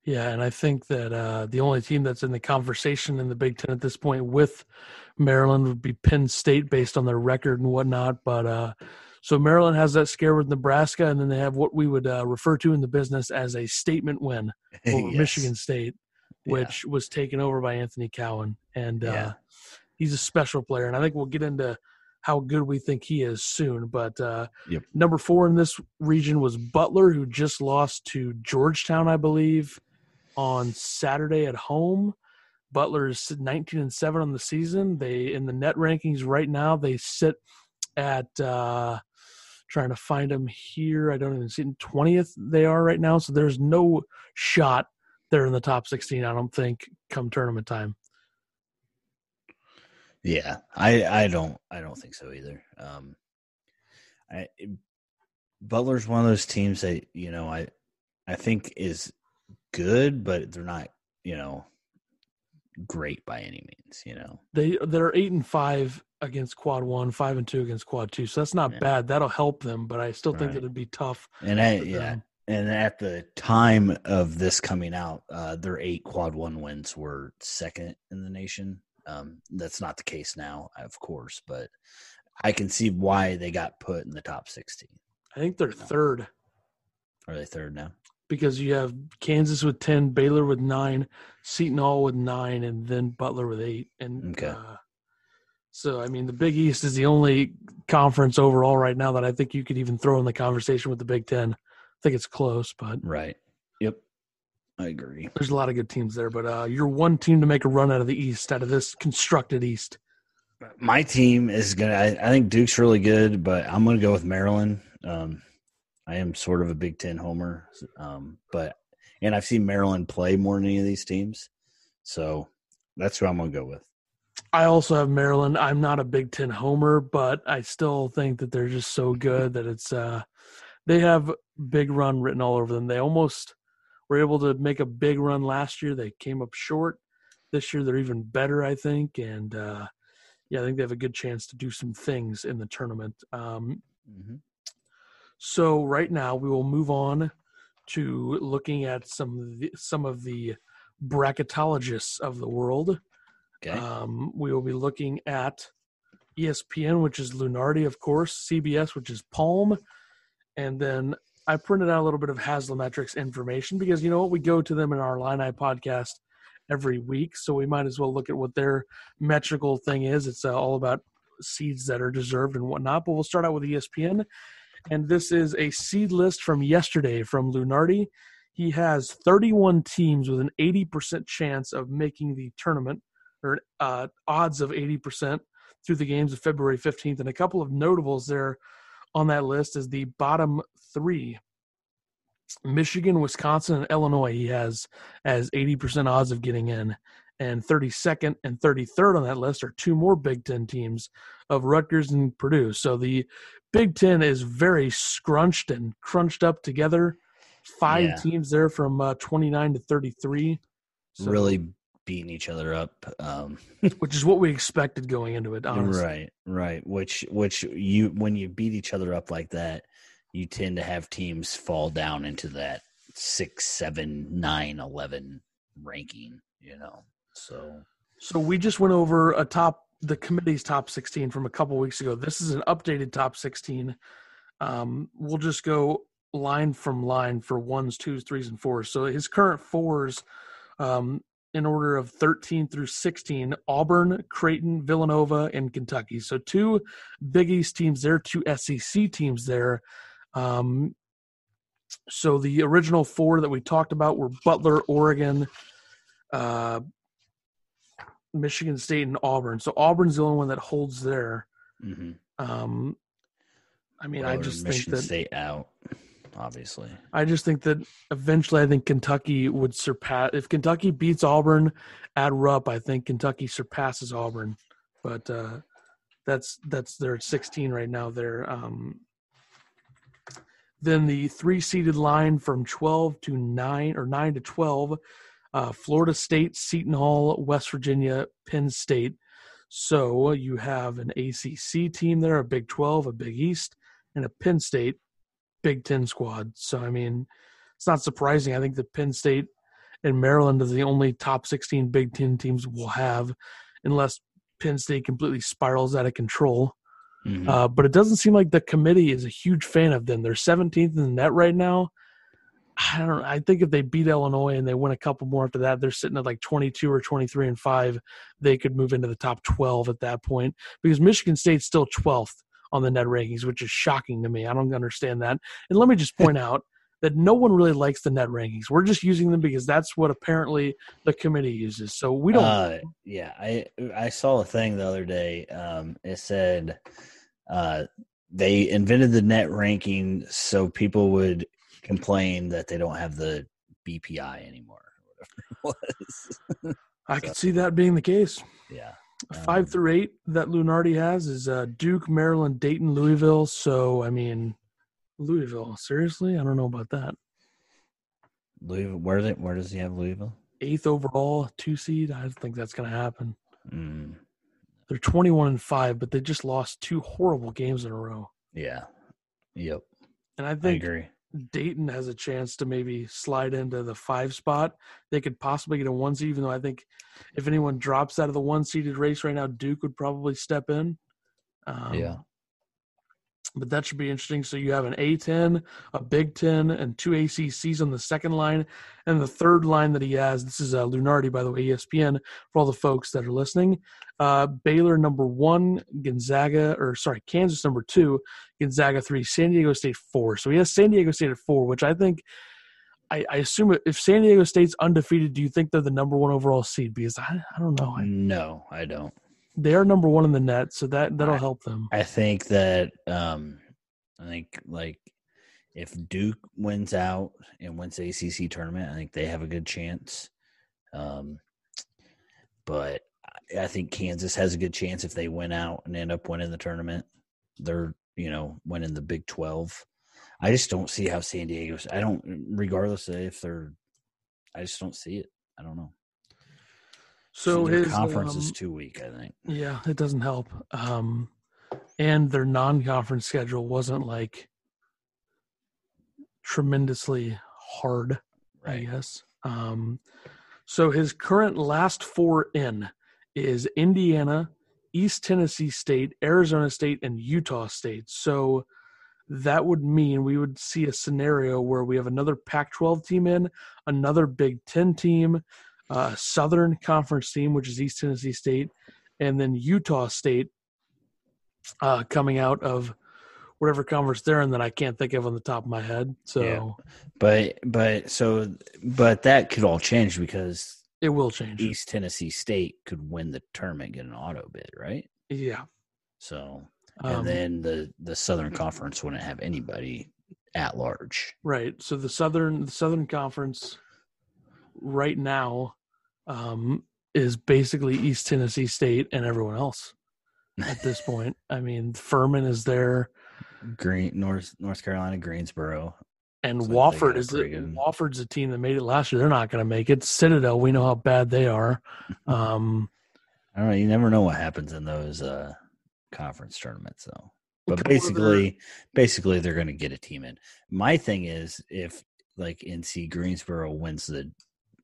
Yeah, and I think that uh, the only team that's in the conversation in the Big Ten at this point with Maryland would be Penn State based on their record and whatnot. But uh, so Maryland has that scare with Nebraska, and then they have what we would uh, refer to in the business as a statement win over Yes. Michigan State, Yeah. which was taken over by Anthony Cowan. And uh, Yeah. he's a special player. And I think we'll get into how good we think he is soon. But uh, Yep. number four in this region was Butler, who just lost to Georgetown, I believe, on Saturday at home. Butler is 19 and 7 on the season. They in the net rankings right now, they sit at uh trying to find them here. I don't even see it. 20th they are right now, so there's no shot they're in the top 16 I don't think come tournament time. Yeah, I I don't I don't think so either. Um, I Butler's one of those teams that you know I I think is good, but they're not you know great by any means. You know they they're eight and five against quad one, five and two against quad two, so that's not yeah. bad. That'll help them, but I still think right. that it'd be tough. And I, yeah, and at the time of this coming out, uh, their eight quad one wins were second in the nation. Um, that's not the case now, of course, but I can see why they got put in the top 16. I think they're third. Are they third now? Because you have Kansas with 10, Baylor with nine, Seton Hall with nine, and then Butler with eight. And okay. Uh, so, I mean, the Big East is the only conference overall right now that I think you could even throw in the conversation with the Big Ten. I think it's close, but. Right. Yep. I agree. There's a lot of good teams there, but uh, you're one team to make a run out of the East, out of this constructed East. My team is gonna. I, I think Duke's really good, but I'm gonna go with Maryland. Um, I am sort of a Big Ten homer, um, but and I've seen Maryland play more than any of these teams, so that's who I'm gonna go with. I also have Maryland. I'm not a Big Ten homer, but I still think that they're just so good that it's. Uh, they have big run written all over them. They almost were able to make a big run last year. They came up short. This year they're even better, I think, and uh, yeah, I think they have a good chance to do some things in the tournament. Um, mm-hmm. So right now we will move on to looking at some of the, some of the bracketologists of the world. Okay. Um, we will be looking at ESPN, which is Lunardi, of course, CBS, which is Palm, and then I printed out a little bit of Haslametrics information because you know what? We go to them in our Illini podcast every week, so we might as well look at what their metrical thing is. It's uh, all about seeds that are deserved and whatnot. But we'll start out with ESPN, and this is a seed list from yesterday from Lunardi. He has 31 teams with an 80% chance of making the tournament, or uh, odds of 80% through the games of February 15th, and a couple of notables there on that list is the bottom three. Michigan, Wisconsin, and Illinois he has as 80% odds of getting in. And 32nd and 33rd on that list are two more Big Ten teams of Rutgers and Purdue. So the Big Ten is very scrunched and crunched up together. Five yeah. teams there from uh, 29 to 33. So, really beating each other up um, which is what we expected going into it honestly. right right which which you when you beat each other up like that you tend to have teams fall down into that six seven nine eleven ranking you know so so we just went over a top the committee's top 16 from a couple weeks ago this is an updated top 16 um, we'll just go line from line for ones twos threes and fours so his current fours um, in order of 13 through 16 Auburn, Creighton, Villanova, and Kentucky. So two Big East teams there, two SEC teams there. Um, so the original four that we talked about were Butler, Oregon, uh, Michigan State, and Auburn. So Auburn's the only one that holds there. Mm-hmm. Um, I mean, I just Michigan think that State out obviously. I just think that eventually, I think Kentucky would surpass. If Kentucky beats Auburn at Rupp, I think Kentucky surpasses Auburn. But uh, that's that's their 16 right now. There. Um, then the three seeded line from 12 to 9 or 9 to 12 uh, Florida State, Seton Hall, West Virginia, Penn State. So you have an ACC team there, a Big 12, a Big East, and a Penn State. Big Ten squad. So I mean, it's not surprising. I think that Penn State and Maryland are the only top 16 Big Ten teams we'll have, unless Penn State completely spirals out of control. Mm-hmm. Uh, but it doesn't seem like the committee is a huge fan of them. They're 17th in the net right now. I don't. I think if they beat Illinois and they win a couple more after that, they're sitting at like 22 or 23 and five. They could move into the top 12 at that point because Michigan State's still 12th on the net rankings, which is shocking to me. I don't understand that. And let me just point out that no one really likes the net rankings. We're just using them because that's what apparently the committee uses. So we don't. Uh, yeah, I I saw a thing the other day. Um, it said uh, they invented the net ranking so people would complain that they don't have the BPI anymore. Or whatever it was. I could see that being the case. yeah. Five Um, through eight that Lunardi has is uh, Duke, Maryland, Dayton, Louisville. So I mean, Louisville. Seriously, I don't know about that. Louisville. Where they, Where does he have Louisville? Eighth overall, two seed. I don't think that's going to happen. Mm, They're twenty-one and five, but they just lost two horrible games in a row. yeah. Yep. And I I think agree. Dayton has a chance to maybe slide into the five spot. They could possibly get a one seed, even though I think if anyone drops out of the one seeded race right now, Duke would probably step in. Um, yeah. But that should be interesting. So you have an A10, a Big Ten, and two ACCs on the second line. And the third line that he has, this is uh, Lunardi, by the way, ESPN, for all the folks that are listening. Uh, Baylor number one, Gonzaga, or sorry, Kansas number two, Gonzaga three, San Diego State four. So he has San Diego State at four, which I think, I, I assume if San Diego State's undefeated, do you think they're the number one overall seed? Because I, I don't know. No, I don't. They are number one in the net, so that, that'll I- help them. I think that um I think like if Duke wins out and wins the ACC tournament, I think they have a good chance. Um but I- think Kansas has a good chance if they win out and end up winning the tournament. They're, you know, winning the Big 12. I just don't see how San Diego's I don't regardless of if they're I just don't see it. I don't know. So his conference um, is too weak, I think. Yeah, it doesn't help. Um, and their non-conference schedule wasn't like tremendously hard, I guess. Um, so his current last four in is Indiana, East Tennessee State, Arizona State, and Utah State. So that would mean we would see a scenario where we have another Pac-12 team in, another Big Ten team, uh, Southern Conference team, which is East Tennessee State, and then Utah State uh, coming out of whatever conference they're in that I can't think of on the top of my head. So Yeah. But but so but that could all change because it will change. East Tennessee State could win the tournament, get an auto bid, right? Yeah. So Um, and then the the Southern Conference wouldn't have anybody at large. Right. So the Southern the Southern Conference right now um, is basically East Tennessee State and everyone else at this point. I mean, Furman is there, Green North North Carolina, Greensboro. and they Wofford is Wofford's a team that made it last year. They're not going to make it. Citadel, we know how bad they are. Um, I don't know. You never know what happens in those uh conference tournaments, though. But basically, basically, they're going to get a team in. My thing is, if like NC Greensboro wins the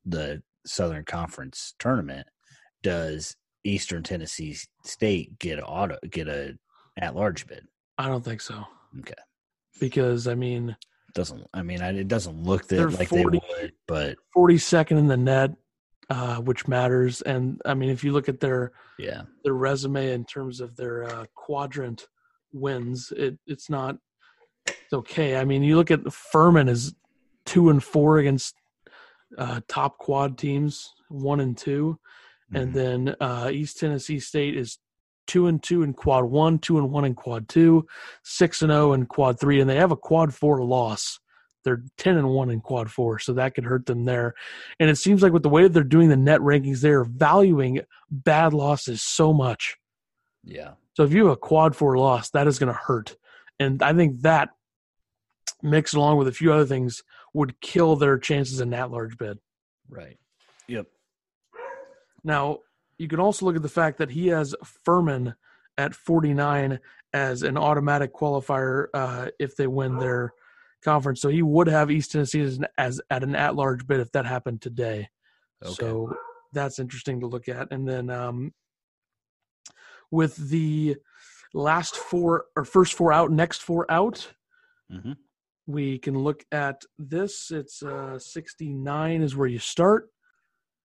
the Southern Conference tournament, does Eastern Tennessee State get a auto get a at large bid? I don't think so. Okay, Because I mean, doesn't I mean it doesn't look that like 40 they would, but 42nd in the net, uh, which matters. And I mean, if you look at their yeah, their resume in terms of their uh, quadrant wins, it it's not it's okay. I mean, you look at Furman is two and four against uh, top quad teams, one and 2 and Mhm. then uh, East Tennessee State is two and two in quad one, two and one in quad two, six and zero in quad three, and they have a quad four loss. They're ten and one in quad four, so that could hurt them there. And it seems like with the way that they're doing the net rankings, they're valuing bad losses so much. yeah, So if you have a quad four loss, that is going to hurt. And I think that mixed along with a few other things would kill their chances in that large bid. right, yep, Now, you can also look at the fact that he has Furman at 49 as an automatic qualifier uh, if they win their conference. So he would have East Tennessee as, as at an at-large bid if that happened today. Okay. So that's interesting to look at. And then um, with the last four or first four out, next four out, hmm we can look at this. It's uh, 69 is where you start.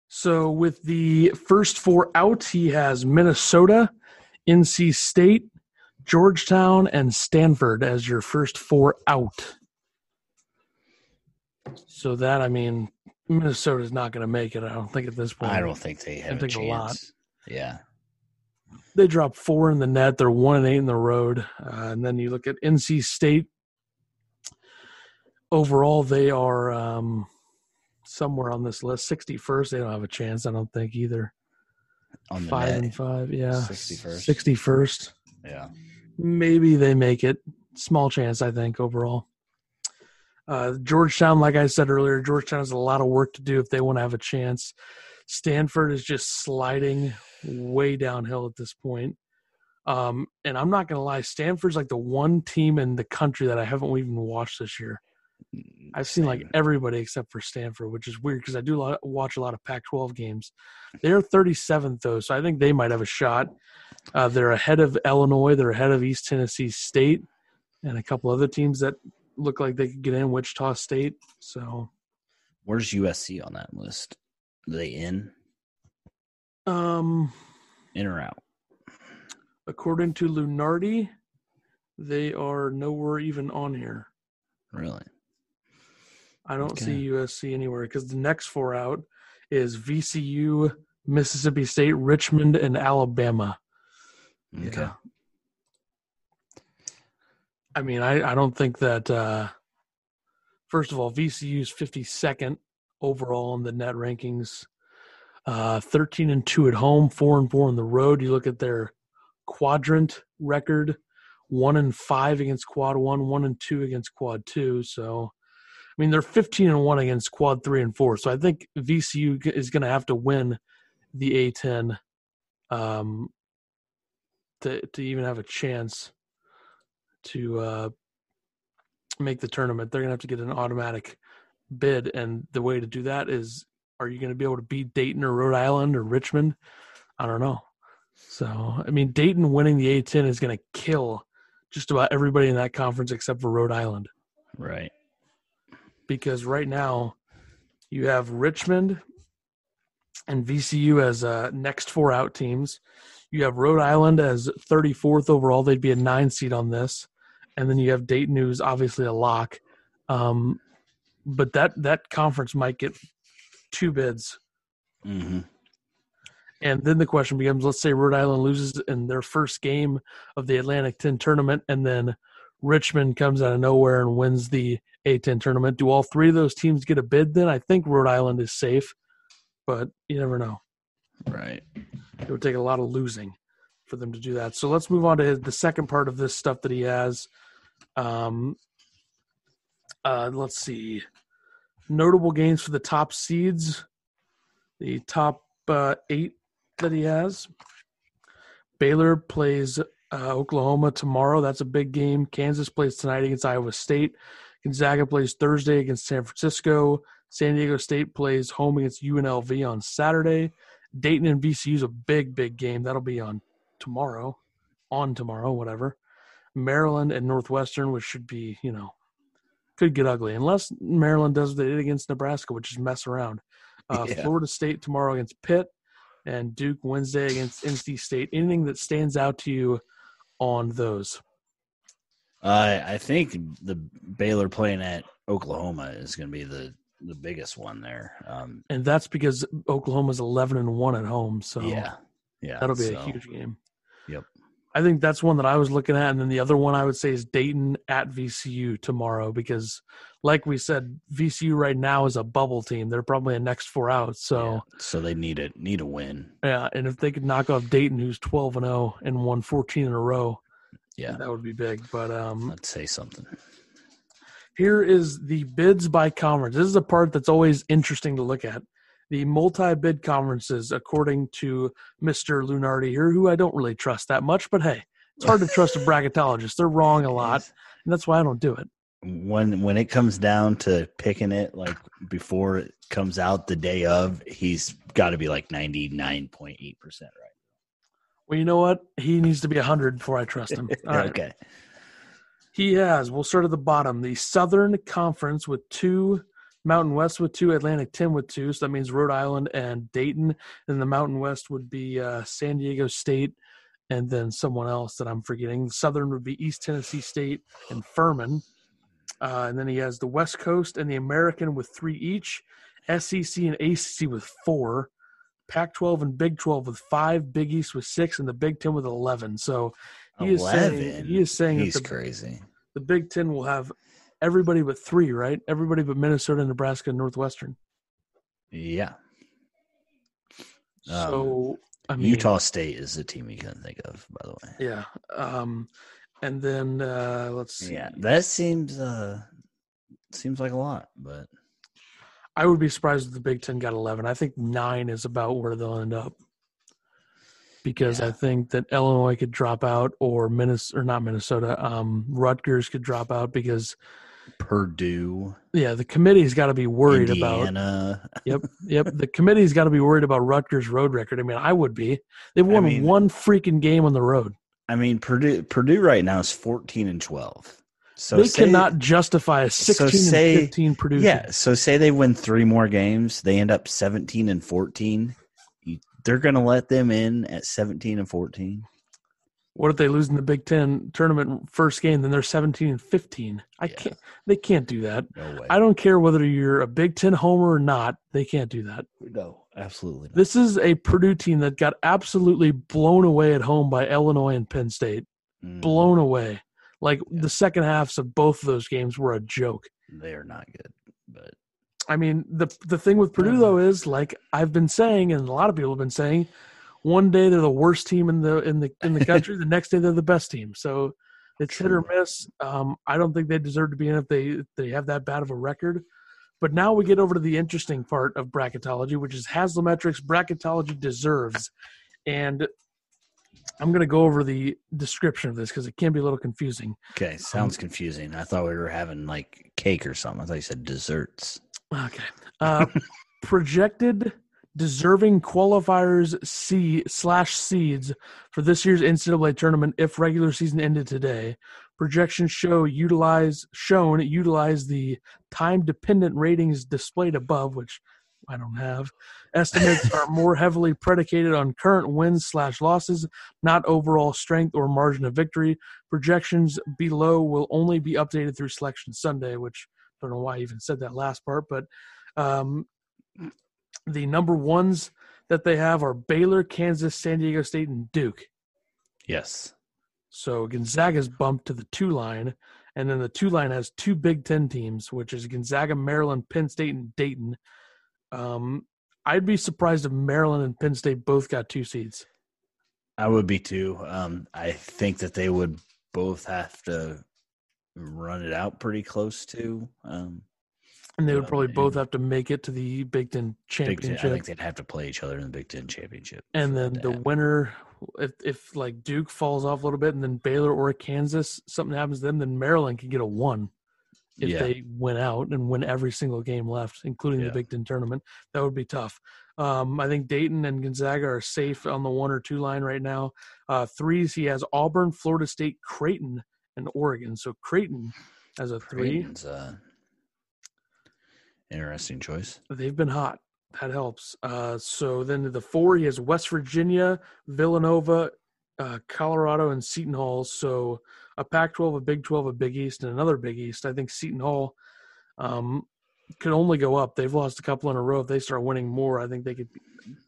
So with the first four out, he has Minnesota, NC State, Georgetown, and Stanford as your first four out. So that I mean, Minnesota's not going to make it. I don't think at this point. I don't think they have a chance. a lot. Yeah. They dropped four in the net. They're one and eight in the road. Uh, and then you look at NC State. Overall, they are um, somewhere on this list. Sixty first. They don't have a chance. I don't think either. On the Five net. and five. Yeah. 61st. Sixty first. Yeah. maybe they make it. Small chance, I think, overall. Uh, Georgetown, like I said earlier, Georgetown has a lot of work to do if they want to have a chance. Stanford is just sliding way downhill at this point. Um, and I'm not going to lie, Stanford's like the one team in the country that I haven't even watched this year. I've seen like everybody except for Stanford, which is weird because I do watch a lot of Pac-12 games. They're 37th though, so I think they might have a shot. Uh, they're ahead of Illinois. They're ahead of East Tennessee State and a couple other teams that look like they could get in. Wichita State. So, Where's USC on that list? Are they in? um, In or out? according to Lunardi, they are nowhere even on here. Really? I don't Okay. see USC anywhere because the next four out is VCU, Mississippi State, Richmond, and Alabama. Okay. Yeah. I mean, I, I don't think that. Uh, first of all, VCU's fifty second overall in the net rankings. Uh, Thirteen and two at home, four and four on the road. You look at their quadrant record: one and five against quad one, one and two against quad two. So, I mean, they're fifteen and one against quad three and four. So I think VCU is going to have to win the A10 um, to to even have a chance to uh, make the tournament. They're gonna have to get an automatic bid, and the way to do that is, are you gonna be able to beat Dayton or Rhode Island or Richmond? I don't know. So I mean, Dayton winning the A10 is gonna kill just about everybody in that conference except for Rhode Island Right. Because right now you have Richmond and VCU as uh, next four out teams. You have Rhode Island as 34th overall. They'd be a nine seed on this, and then you have Dayton, who's obviously a lock. Um, but that that conference might get two bids, Mm-hmm. and then the question becomes: Let's say Rhode Island loses in their first game of the Atlantic 10 tournament, and then Richmond comes out of nowhere and wins the A10 tournament. Do all three of those teams get a bid? Then I think Rhode Island is safe, but you never know. Right. It would take a lot of losing for them to do that. So let's move on to his, the second part of this stuff that he has. Um, uh, let's see. Notable games for the top seeds. The top uh, eight that he has. Baylor plays uh, Oklahoma tomorrow. That's a big game. Kansas plays tonight against Iowa State. Gonzaga plays Thursday against San Francisco. San Diego State plays home against UNLV on Saturday. Dayton and VCU is a big, big game. That'll be on tomorrow, on tomorrow, whatever. Maryland and Northwestern, which should be, you know, could get ugly unless Maryland does what they did against Nebraska, which is mess around. Uh, Yeah. Florida State tomorrow against Pitt, and Duke Wednesday against NC State. Anything that stands out to you on those? Uh, I think the Baylor playing at Oklahoma is going to be the the biggest one there. Um, And that's because Oklahoma's eleven and one at home, so yeah, yeah, that'll be so, a huge game. I think that's one that I was looking at, and then the other one I would say is Dayton at VCU tomorrow because, like we said, VCU right now is a bubble team. They're probably a next four out. So yeah. so they need a need a win. yeah, and if they could knock off Dayton, who's twelve and zero and won fourteen in a row, Yeah, that would be big. But um, let's say something. here is the bids by conference. This is a part that's always interesting to look at. The multi-bid conferences, according to Mister Lunardi here, who I don't really trust that much, but hey, it's hard to trust a bracketologist. They're wrong a lot, and that's why I don't do it. When when it comes down to picking it, like before it comes out the day of, he's got to be like ninety nine point eight percent right. Well, you know what? He needs to be 100 before I trust him. All right. Okay. He has, we'll start at the bottom, the Southern Conference with two, Mountain West with two, Atlantic 10 with two. So that means Rhode Island and Dayton. And the Mountain West would be uh, San Diego State and then someone else that I'm forgetting. Southern would be East Tennessee State and Furman. Uh, and then he has the West Coast and the American with three each, SEC and ACC with four, Pac 12 and Big 12 with five, Big East with six, and the Big Ten with 11. So he is saying, he is saying He's the, crazy. the Big Ten will have everybody but three, right? Everybody but Minnesota, Nebraska, and Northwestern. Yeah. Um, So, I mean, Utah State is the team you couldn't think of, by the way. Yeah. Um, and then uh, let's see. Yeah, that seems uh seems like a lot, but I would be surprised if the Big Ten got 11. I think nine is about where they'll end up. Because I think that Illinois could drop out, or Minnesota, or not Minnesota, um, Rutgers could drop out because, Purdue, yeah, the committee's got to be worried about. Indiana. Yep, yep. The committee's got to be worried about Rutgers' road record. I mean, I would be. They've won mean- one freaking game on the road. I mean, Purdue Purdue right now is fourteen and twelve. So they say- cannot justify a 16 say- and 15 Purdue. Yeah, team. so say they win three more games, they end up seventeen and fourteen. You, they're going to let them in at seventeen and fourteen. What if they lose in the Big Ten tournament first game? Then they're 17 and 15. I Yeah. can't. They can't do that. No way. I don't care whether you're a Big Ten homer or not. They can't do that. no, absolutely. Not. This is a Purdue team that got absolutely blown away at home by Illinois and Penn State. Mm, Blown away. Like Yeah. the second halves of both of those games were a joke. They are not good, but I mean, the the thing with Purdue though is like I've been saying, and a lot of people have been saying, one day they're the worst team in the in the in the country, the next day they're the best team. So it's hit or miss. Um, I don't think they deserve to be in if they if they have that bad of a record. But now we get over to the interesting part of bracketology, which is Haslametrics bracketology deserves, and I'm going to go over the description of this because it can be a little confusing. okay, sounds confusing. I thought we were having like cake or something. I thought you said desserts. Okay. Uh, projected deserving qualifiers C slash seeds for this year's NCAA tournament if regular season ended today. Projections show utilize shown utilize the time dependent ratings displayed above, which I don't have. Estimates are more heavily predicated on current wins slash losses, not overall strength or margin of victory. Projections below will only be updated through Selection Sunday, which I don't know why I even said that last part, but um, the number ones that they have are Baylor, Kansas, San Diego State, and Duke. Yes. So Gonzaga's bumped to the two line, and then the two line has two Big Ten teams, which is Gonzaga, Maryland, Penn State, and Dayton. Um, I'd be surprised if Maryland and Penn State both got two seeds. I would be too. Um, I think that they would both have to run it out pretty close to. Um, And they would probably both have to make it to the Big Ten Big Ten, championship. I think they'd have to play each other in the Big Ten championship. and then the happen. winner if if like duke falls off a little bit and then baylor or kansas something happens to them then maryland can get a one if Yeah. they win out and win every single game left including Yeah. the big ten tournament that would be tough um, i think dayton and gonzaga are safe on the one or two line right now uh, threes he has auburn florida state creighton and oregon so creighton as a three Creighton's, uh, interesting choice. They've been hot. That helps. Uh, so then the four, he has West Virginia, Villanova, uh, Colorado, and Seton Hall. So a Pac-12, a Big 12, a Big East, and another Big East. I think Seton Hall um, could only go up. They've lost a couple in a row. If they start winning more, I think they could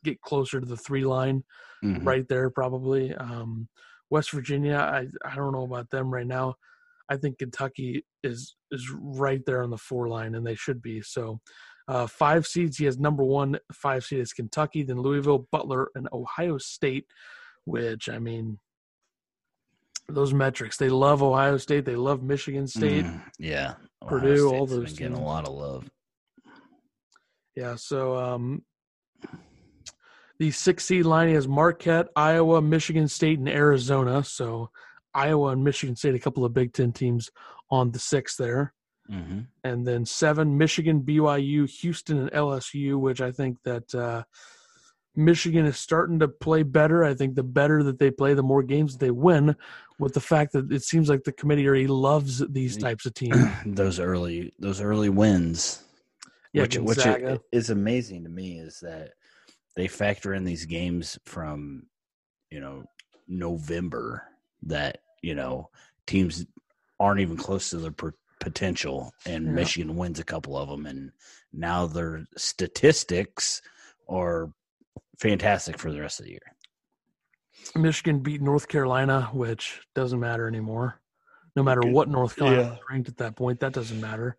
get closer to the three line Mhm. right there probably. Um, West Virginia, I I don't know about them right now. I think Kentucky is is right there on the four line, and they should be. So, uh, five seeds. He has number one. Five seed is Kentucky, then Louisville, Butler, and Ohio State. Which I mean, those metrics. They love Ohio State. They love Michigan State. Mm, yeah. Purdue, all State's been those getting a lot of love. Yeah, so um, the six seed line is Marquette, Iowa, Michigan State, and Arizona. So Iowa and Michigan State, a couple of Big Ten teams on the six there. hmm And then seven, Michigan, BYU, Houston, and LSU, which I think that uh, Michigan is starting to play better. I think the better that they play, the more games they win, with the fact that it seems like the committee already loves these types of teams. those early those early wins. Yeah, which which is amazing to me is that they factor in these games from you know November that you know teams aren't even close to their per- potential, and Yeah. Michigan wins a couple of them, and now their statistics are fantastic for the rest of the year. Michigan beat North Carolina, which doesn't matter anymore. No matter what North Carolina Yeah. ranked at that point, that doesn't matter.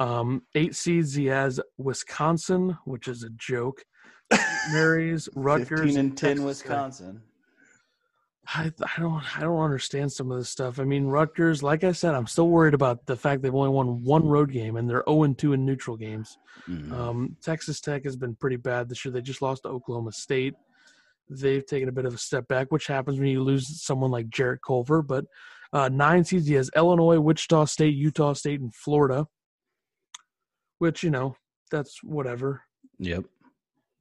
Um, eight seeds he has Wisconsin, which is a joke. Mary's, Rutgers, Texas Tech. Wisconsin. I, I don't I don't understand some of this stuff. I mean, Rutgers, like I said, I'm still worried about the fact they've only won one road game and they're 0 2 in neutral games. Mhm. Um, Texas Tech has been pretty bad this year. They just lost to Oklahoma State. They've taken a bit of a step back, which happens when you lose someone like Jarrett Culver. But uh, nine seeds, he has Illinois, Wichita State, Utah State, and Florida. Which you know, that's whatever. Yep.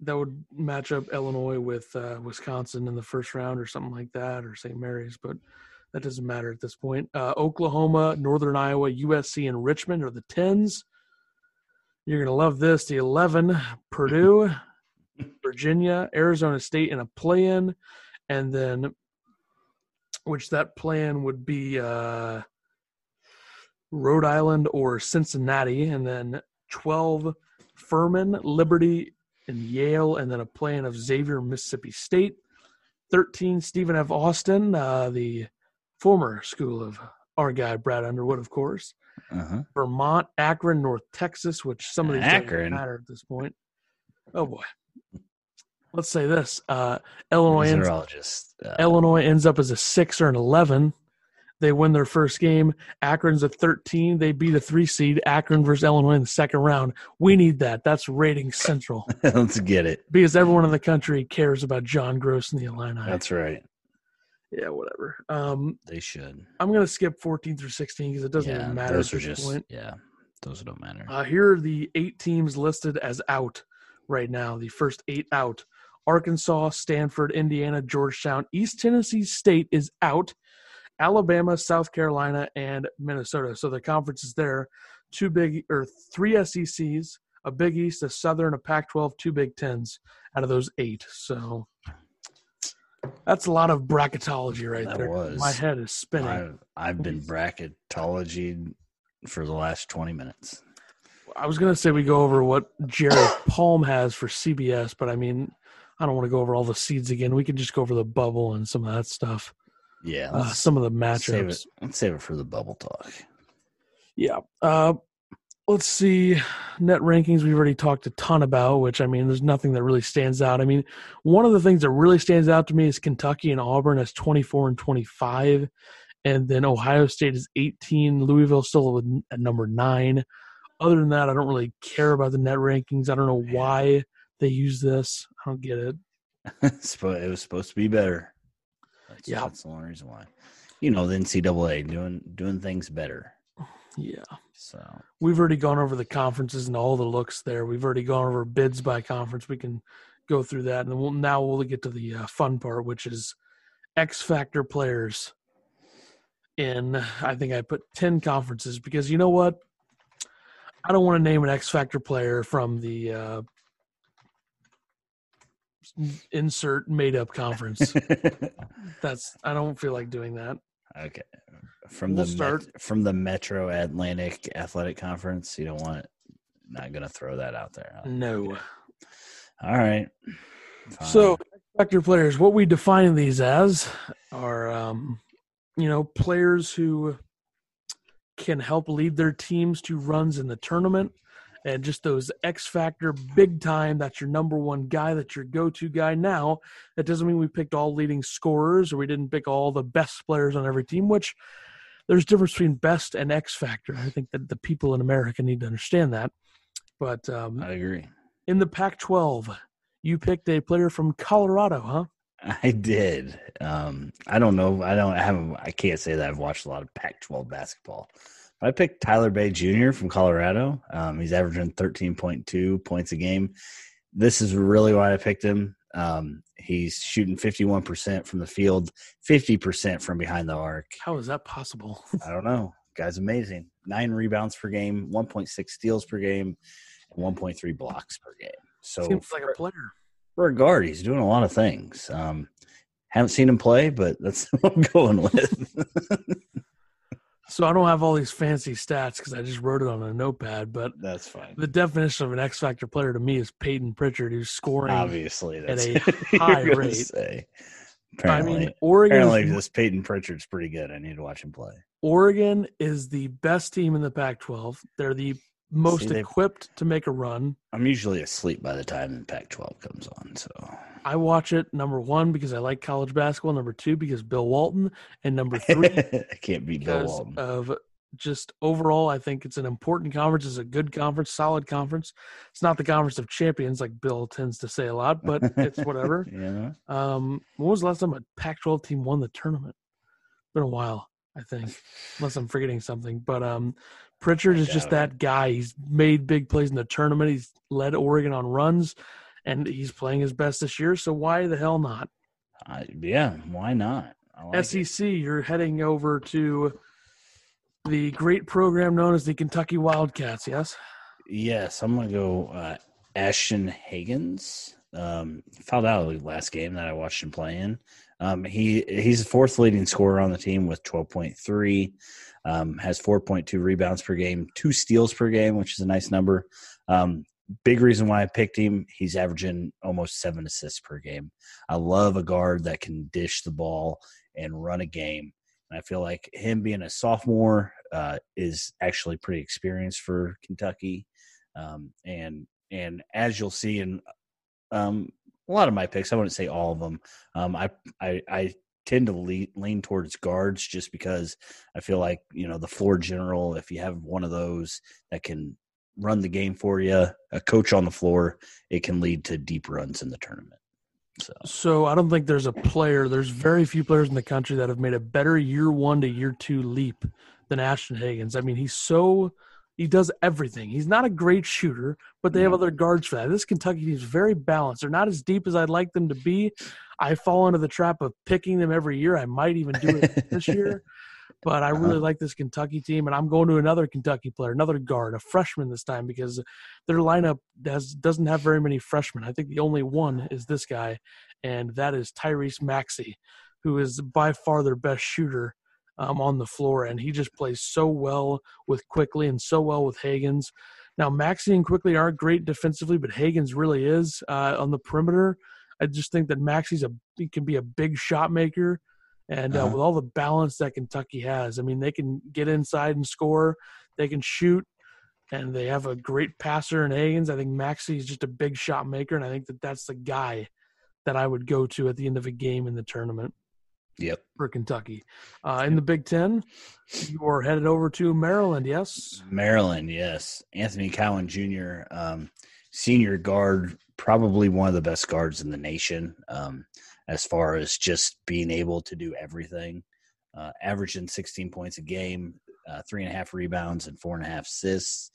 That would match up Illinois with uh, Wisconsin in the first round or something like that, or St. Mary's. But that doesn't matter at this point. Uh, Oklahoma, Northern Iowa, USC, and Richmond are the tens. You're gonna love this. The eleven, Purdue, Virginia, Arizona State in a play-in, and then which that plan would be uh, Rhode Island or Cincinnati, and then twelve Furman, Liberty, and Yale, and then a plan of Xavier, Mississippi State. Thirteen Stephen F. Austin, uh, the former school of our guy Brad Underwood, of course. Uh-huh. Vermont, Akron, North Texas, which some of these don't matter at this point. Oh boy. Let's say this: uh, Illinois, ends, are all just uh, Illinois ends up as a six or an eleven. They win their first game. Akron's a thirteen. They beat a three seed. Akron versus Illinois in the second round. We need that. That's rating central let's get it. because everyone in the country cares about John Groce and the Illini. That's right. yeah, whatever. Um, They should. I'm gonna skip 14 through 16 because it doesn't yeah, even matter those at are just point. yeah, those don't matter. Uh, here are the eight teams listed as out right now. The first eight out Arkansas, Stanford, Indiana, Georgetown, East Tennessee State is out, Alabama, South Carolina, and Minnesota. So the conference is there. Two big or three SECs, a Big East, a Southern, a Pac 12, two Big Tens out of those eight. So that's a lot of bracketology right That there. was. My head is spinning. I've, I've been bracketology for the last 20 minutes. I was gonna say we go over what Jared Palm has for CBS, but I mean, I don't want to go over all the seeds again. We can just go over the bubble and some of that stuff. Yeah, Uh, some of the save matchups. it. Let's save it for the bubble talk. Yeah. Uh, let's see. Net rankings we've already talked a ton about, which I mean, there's nothing that really stands out. I mean, one of the things that really stands out to me is Kentucky and Auburn as 24 and 25, and then Ohio State is 18. Louisville still at number nine. Other than that, I don't really care about the net rankings. I don't know why they use this. I don't get it. It was supposed to be better. That's, Yeah. that's the only reason why. You know, the NCAA doing doing things better. Yeah. So We've already gone over the conferences and all the looks there. We've already gone over bids by conference. We can go through that, and then we'll, now we'll get to the uh, fun part, which is X Factor players. In I think I put ten conferences because you know what, I don't want to name an X Factor player from the uh, insert made up conference. That's I don't feel like doing that. okay, from We'll the start- Met- from the Metro Atlantic Athletic Conference, you don't want not gonna throw that out there. huh? No. All right. So, Fine. factor players, what we define these as are, um, you know, players who can help lead their teams to runs in the tournament and just those X factor big time. That's your number one guy, that's your go to guy. Now, that doesn't mean we picked all leading scorers or we didn't pick all the best players on every team, which there's a difference between best and X factor. I think that the people in America need to understand that. But um, I agree. in the Pac 12, you picked a player from Colorado, huh? I did. Um, I don't know. I don't I haven't. I can't say that I've watched a lot of Pac-12 basketball. I picked Tyler Bey Jr. from Colorado. Um, he's averaging 13.2 points a game. This is really why I picked him. Um, he's shooting 51% from the field, 50% from behind the arc. How is that possible? I don't know. Guy's amazing. Nine rebounds per game, 1.6 steals per game, 1.3 blocks per game. So Seems like a player. for a guard, he's doing a lot of things. Um, haven't seen him play, but that's what I'm going with. So I don't have all these fancy stats because I just wrote it on a notepad. But That's fine. the definition of an X factor player to me is Payton Pritchard, who's scoring. Obviously, that's a high rate. Say. I Apparently, mean, Oregon. apparently is- this Payton Pritchard's pretty good. I need to watch him play. Oregon is the best team in the Pac-12. They're the most See, equipped to make a run. I'm usually asleep by the time the Pac-12 comes on, so I watch it number one because I like college basketball. Number two because Bill Walton, and number three I can't beat Bill Walton. of just overall, I think it's an important conference. It's a good conference, solid conference. It's not the conference of champions like Bill tends to say a lot, but it's whatever. yeah, Um, when was the last time a Pac-12 team won the tournament? Been a while, I think, unless I'm forgetting something. But um, Pritchard is just that guy. He's made big plays in the tournament. He's led Oregon on runs, and he's playing his best this year. So why the hell not? I, yeah. Why not? Like it. SEC, you're heading over to the great program known as the Kentucky Wildcats. Yes. Yes, I'm gonna go uh, Ashton Hagans. Um, fouled out the last game that I watched him play in. Um, he he's the fourth leading scorer on the team with 12.3. Um, has 4.2 rebounds per game, two steals per game, which is a nice number. Um, big reason why I picked him. He's averaging almost seven assists per game. I love a guard that can dish the ball and run a game. And I feel like him being a sophomore uh, is actually pretty experienced for Kentucky. Um, and and as you'll see in um, a lot of my picks, I wouldn't say all of them. Um, I, I I tend to lean, lean towards guards just because I feel like you know the floor general. If you have one of those that can run the game for you, a coach on the floor, it can lead to deep runs in the tournament. So So I don't think there's a player. There's very few players in the country that have made a better year one to year two leap than Ashton Hagans. I mean, he's so he does everything. He's not a great shooter, but they have other guards for that. This Kentucky team is very balanced. They're not as deep as I'd like them to be. I fall into the trap of picking them every year. I might even do it this year. But I really Uh-huh. like this Kentucky team, and I'm going to another Kentucky player, another guard, a freshman this time because their lineup has doesn't have very many freshmen. I think the only one is this guy, and that is Tyrese Maxey, who is by far their best shooter um, on the floor, and he just plays so well with Quickley and so well with Hagans. Now Maxey and Quickley aren't great defensively, but Hagans really is uh, on the perimeter. I just think that Maxey's a he can be a big shot maker, and uh, Uh-huh. with all the balance that Kentucky has, I mean they can get inside and score, they can shoot, and they have a great passer in Hagans. I think Maxey is just a big shot maker, and I think that that's the guy that I would go to at the end of a game in the tournament yep. for Kentucky. Uh, in the Big Ten, you are headed over to Maryland. Yes. Maryland, yes. Anthony Cowan Jr., um, senior guard, probably one of the best guards in the nation um, as far as just being able to do everything. Uh, averaging 16 points a game, uh, three and a half rebounds, and four and a half assists.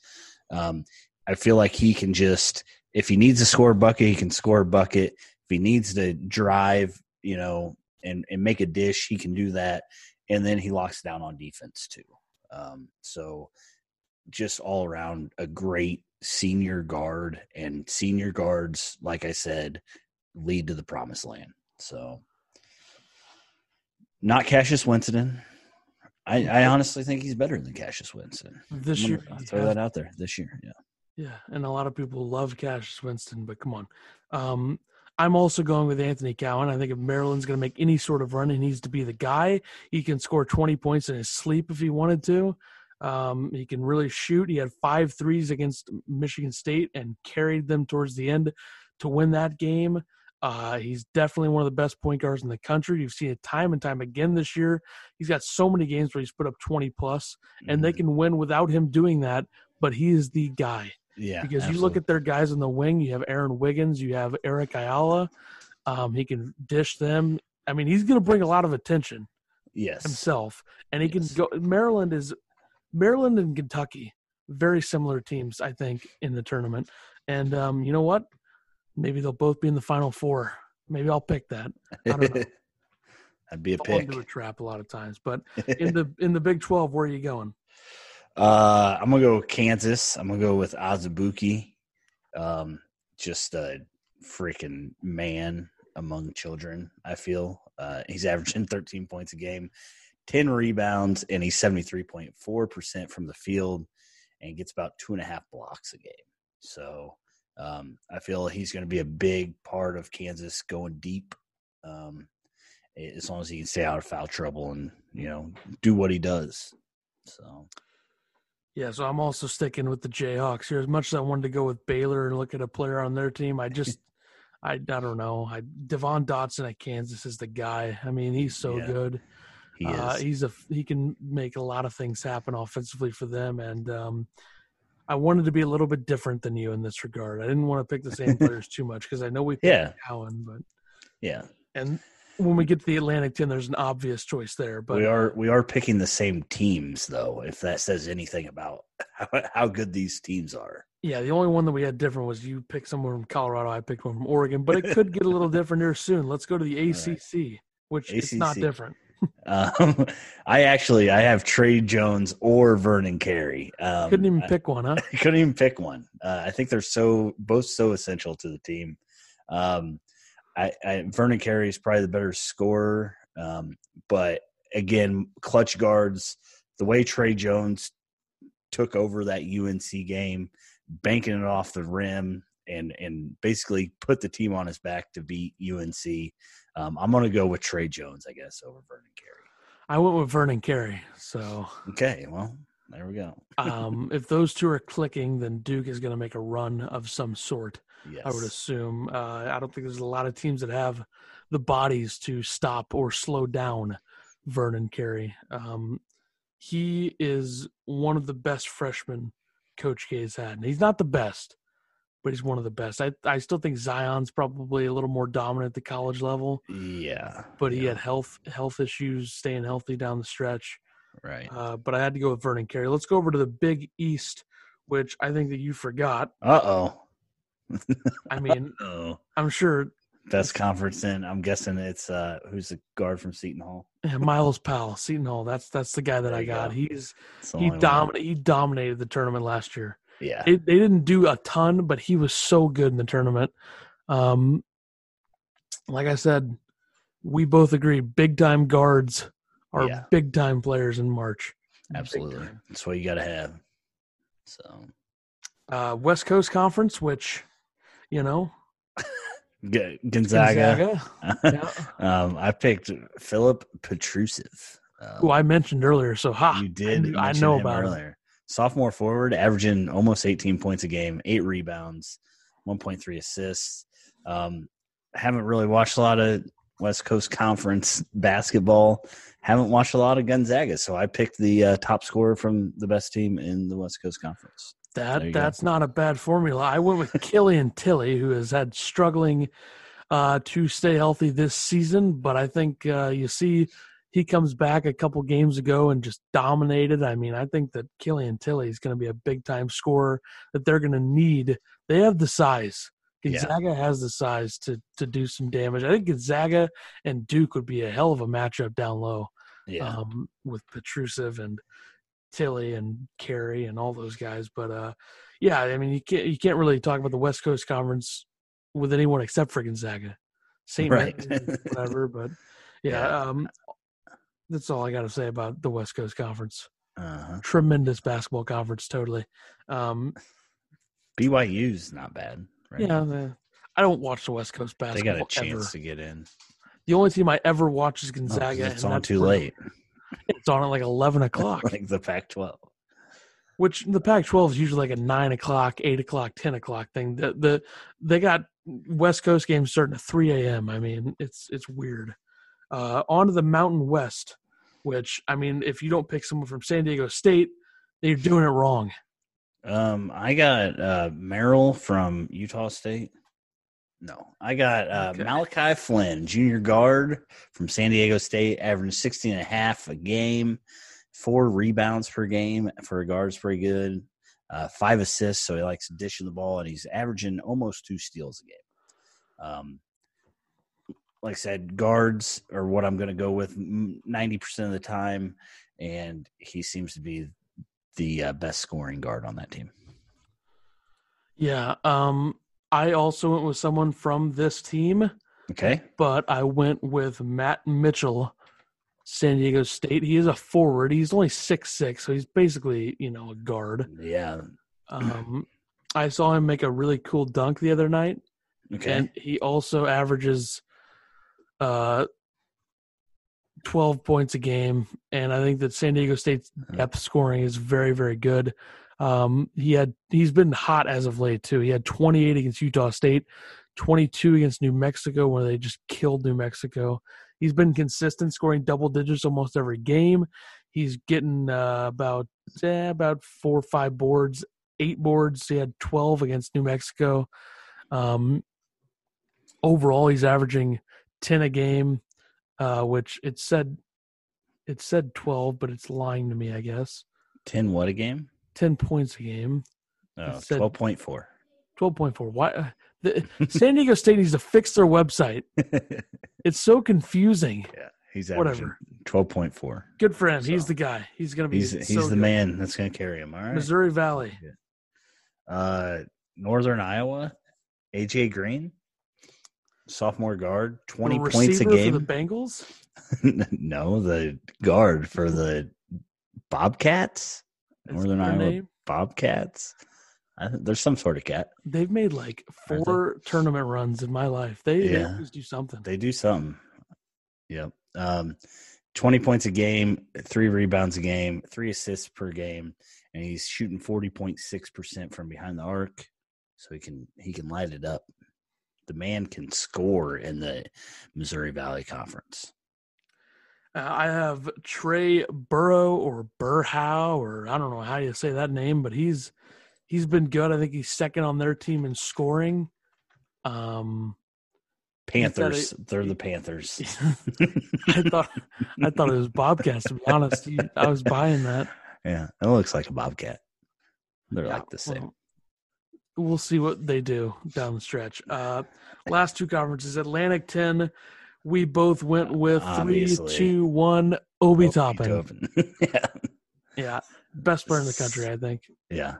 Um, I feel like he can just, if he needs to score a bucket, he can score a bucket. If he needs to drive, you know, and, and make a dish, he can do that. And then he locks down on defense too. Um, so just all around a great senior guard and senior guards, like I said, lead to the promised land. So not Cassius Winston. I, I honestly think he's better than Cassius Winston. This year, throw has- that out there this year. Yeah. yeah, and a lot of people love Cassius Winston, but come on. Um, I'm also going with Anthony Cowan. I think if Maryland's going to make any sort of run, he needs to be the guy. He can score 20 points in his sleep if he wanted to. Um, he can really shoot. He had five threes against Michigan State and carried them towards the end to win that game. Uh, he's definitely one of the best point guards in the country. You've seen it time and time again this year. He's got so many games where he's put up 20 plus, and they Mhm. can win without him doing that. But he is the guy yeah because you look at their guys in the wing. You have Aaron Wiggins, you have Eric Ayala. Um, he can dish them. I mean, he's going to bring a lot of attention yes himself, and he Yes. can go. Maryland is Maryland and Kentucky, very similar teams, I think, in the tournament. And um, you know what? Maybe they'll both be in the final four. Maybe I'll pick that. I don't know. That'd be a Fall pick. into a trap a lot of times. But in the in the Big Twelve, where are you going? Uh, I'm gonna go Kansas. I'm gonna go with Azubuike. Um, just a freaking man among children. I feel uh, he's averaging 13 points a game, 10 rebounds, and he's 73.4% from the field and gets about two and a half blocks a game. So um, I feel he's going to be a big part of Kansas going deep. Um, as long as he can stay out of foul trouble and you know do what he does. So yeah, so I'm also sticking with the Jayhawks here. As much as I wanted to go with Baylor and look at a player on their team, I just I I don't know. I Devon Dotson at Kansas is the guy. I mean, he's so yeah, good. He uh, he's a he can make a lot of things happen offensively for them, and um, I wanted to be a little bit different than you in this regard. I didn't want to pick the same players too much because I know we picked yeah. Cowan, but yeah, and when we get to the Atlantic 10, there's an obvious choice there. But we are we are picking the same teams, though. If that says anything about how, how good these teams are. Yeah, the only one that we had different was you picked someone from Colorado, I picked one from Oregon, but it could get a little different here soon. Let's go to the ACC, right. which ACC. is not different. um, I actually I have Tre Jones or Vernon Carey. Um, couldn't even pick one, huh? I couldn't even pick one. Uh, I think they're so both so essential to the team. Um, I, I Vernon Carey is probably the better scorer, um, but again, clutch guards. The way Tre Jones took over that UNC game, banking it off the rim, and and basically put the team on his back to beat UNC. Um, I'm going to go with Tre Jones, I guess, over Vernon Carey. I went with Vernon Carey. So okay, well, there we go. um, if those two are clicking, then Duke is going to make a run of some sort. Yes. I would assume. Uh, I don't think there's a lot of teams that have the bodies to stop or slow down Vernon Carey. Um, he is one of the best freshmen Coach K has had. And he's not the best, but he's one of the best. I I still think Zion's probably a little more dominant at the college level. Yeah, but he yeah. had health health issues, staying healthy down the stretch. Right. Uh, but I had to go with Vernon Carey. Let's go over to the Big East, which I think that you forgot. Uh oh. I mean, oh. I'm sure best conference in. I'm guessing it's uh who's the guard from Seton Hall. Yeah, Myles Powell, Seton Hall. That's that's the guy that I got. Go. He's he dominated he dominated the tournament last year. Yeah, it, they didn't do a ton, but he was so good in the tournament. Um, like I said, we both agree big time guards are yeah. big time players in March. Absolutely, that's what you got to have. So, uh, West Coast Conference, which you know. Gonzaga. Gonzaga. yeah. um, I picked Filip Petrusev. Um, who I mentioned earlier. So, ha! You did. I, I know about earlier. Him. Sophomore forward, averaging almost 18 points a game, eight rebounds, 1.3 assists. Um, haven't really watched a lot of West Coast Conference basketball. Haven't watched a lot of Gonzaga, so I picked the uh, top scorer from the best team in the West Coast Conference. That that's go. not a bad formula. I went with Killian Tillie, who has had struggling uh, to stay healthy this season, but I think uh, you see he comes back a couple games ago and just dominated. I mean, I think that Killian Tillie is going to be a big time scorer that they're going to need. They have the size. Gonzaga yeah. has the size to to do some damage. I think Gonzaga and Duke would be a hell of a matchup down low. Yeah. Um, with Petrusev and Tillie and Carey and all those guys. But uh, yeah, I mean, you can't you can't really talk about the West Coast Conference with anyone except for Gonzaga, Saint right. whatever. But yeah. Um, that's all I got to say about the West Coast Conference. Uh-huh. Tremendous basketball conference, totally. Um, BYU's not bad. Right? Yeah, I don't watch the West Coast basketball. They got a chance ever. to get in. The only team I ever watch is Gonzaga. Oh, it's on too late. It's on at like eleven o'clock. like the Pac-12. Which the Pac-12 is usually like a nine o'clock, eight o'clock, ten o'clock thing. The the they got West Coast games starting at three a.m. I mean, it's it's weird. Uh, on to the Mountain West, which I mean, if you don't pick someone from San Diego State, you're doing it wrong. Um, I got uh, Merrill from Utah State. No, I got uh, okay. Malachi Flynn, junior guard from San Diego State, averaging 16 and a half a game, four rebounds per game for a guard's pretty good, uh, five assists, so he likes dishing the ball, and he's averaging almost two steals a game. Um, like I said, guards are what I'm going to go with 90% of the time, and he seems to be the uh, best scoring guard on that team. Yeah. Um, I also went with someone from this team. Okay. But I went with Matt Mitchell, San Diego State. He is a forward. He's only six six, so he's basically you know a guard. Yeah. Um, I saw him make a really cool dunk the other night, Okay. and he also averages uh, twelve points a game. And I think that San Diego State's depth scoring is very very good. Um, he had he's been hot as of late too. He had twenty eight against Utah State, twenty two against New Mexico, where they just killed New Mexico. He's been consistent, scoring double digits almost every game. He's getting uh, about eh, about four or five boards, eight boards. He had twelve against New Mexico. Um, overall, he's averaging ten a game, uh, which it said it said twelve, but it's lying to me, I guess. 10 what a game? Ten points a game, Oh, said- 12.4. twelve point four. Why? uh, The, San Diego State needs to fix their website. It's so confusing. yeah. He's Whatever. 12.4. Good for him. He's the guy. He's gonna be. He's he's so the good. man that's going to carry him. All right. Missouri Valley. Uh, Northern Iowa, AJ Green, sophomore guard, 20 The points a game. for the Bengals. no, the guard for the Bobcats, Northern Iowa name? Bobcats. There's some sort of cat. They've made like four tournament runs in my life. They, they Yeah. always do something. They do something. Yep. Um, 20 points a game, three rebounds a game, three assists per game, and he's shooting 40.6% from behind the arc. So he can he can light it up. The man can score in the Missouri Valley Conference. Uh, I have Trey Burrow or Berhow or I don't know how you say that name, but he's he's been good. I think he's second on their team in scoring. Um, Panthers, they're the Panthers. I thought I thought it was Bobcats. To be honest, I was buying that. yeah, it looks like a bobcat. They're Yeah, like the same. well, we'll see what they do down the stretch. Uh, last two conferences, Atlantic ten. We both went with three, Obviously. two, one. Obi Obi Toppin. Toppin. yeah, Yeah, best player in the country, I think. yeah.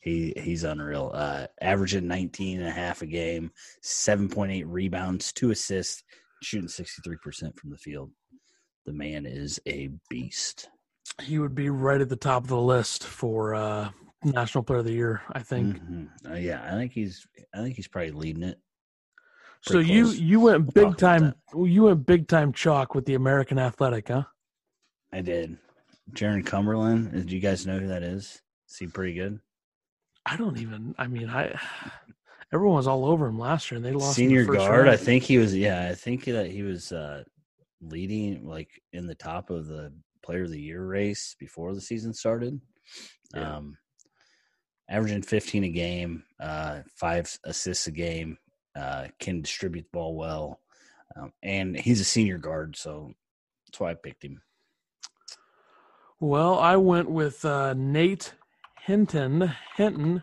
He he's unreal. Uh, averaging 19 and a half a game, 7.8 rebounds, two assists, shooting 63% from the field. The man is a beast. He would be right at the top of the list for uh, National Player of the Year, I think. Mhm. Uh, yeah, I think he's I think he's probably leading it. So you close. you went big time. You went big time chalk with the American Athletic, huh? I did. Jarron Cumberland, did you guys know who that is? Is he pretty good? I don't even. I mean, I. Everyone was all over him last year, and they lost. the Senior first guard. I think he was. Yeah, I think that he was uh, leading like in the top of the Player of the Year race before the season started. Yeah. Um, averaging 15 a game, uh, five assists a game. Uh, can distribute the ball well, um, and he's a senior guard, so that's why I picked him. Well, I went with uh, Nate Hinton. Hinton.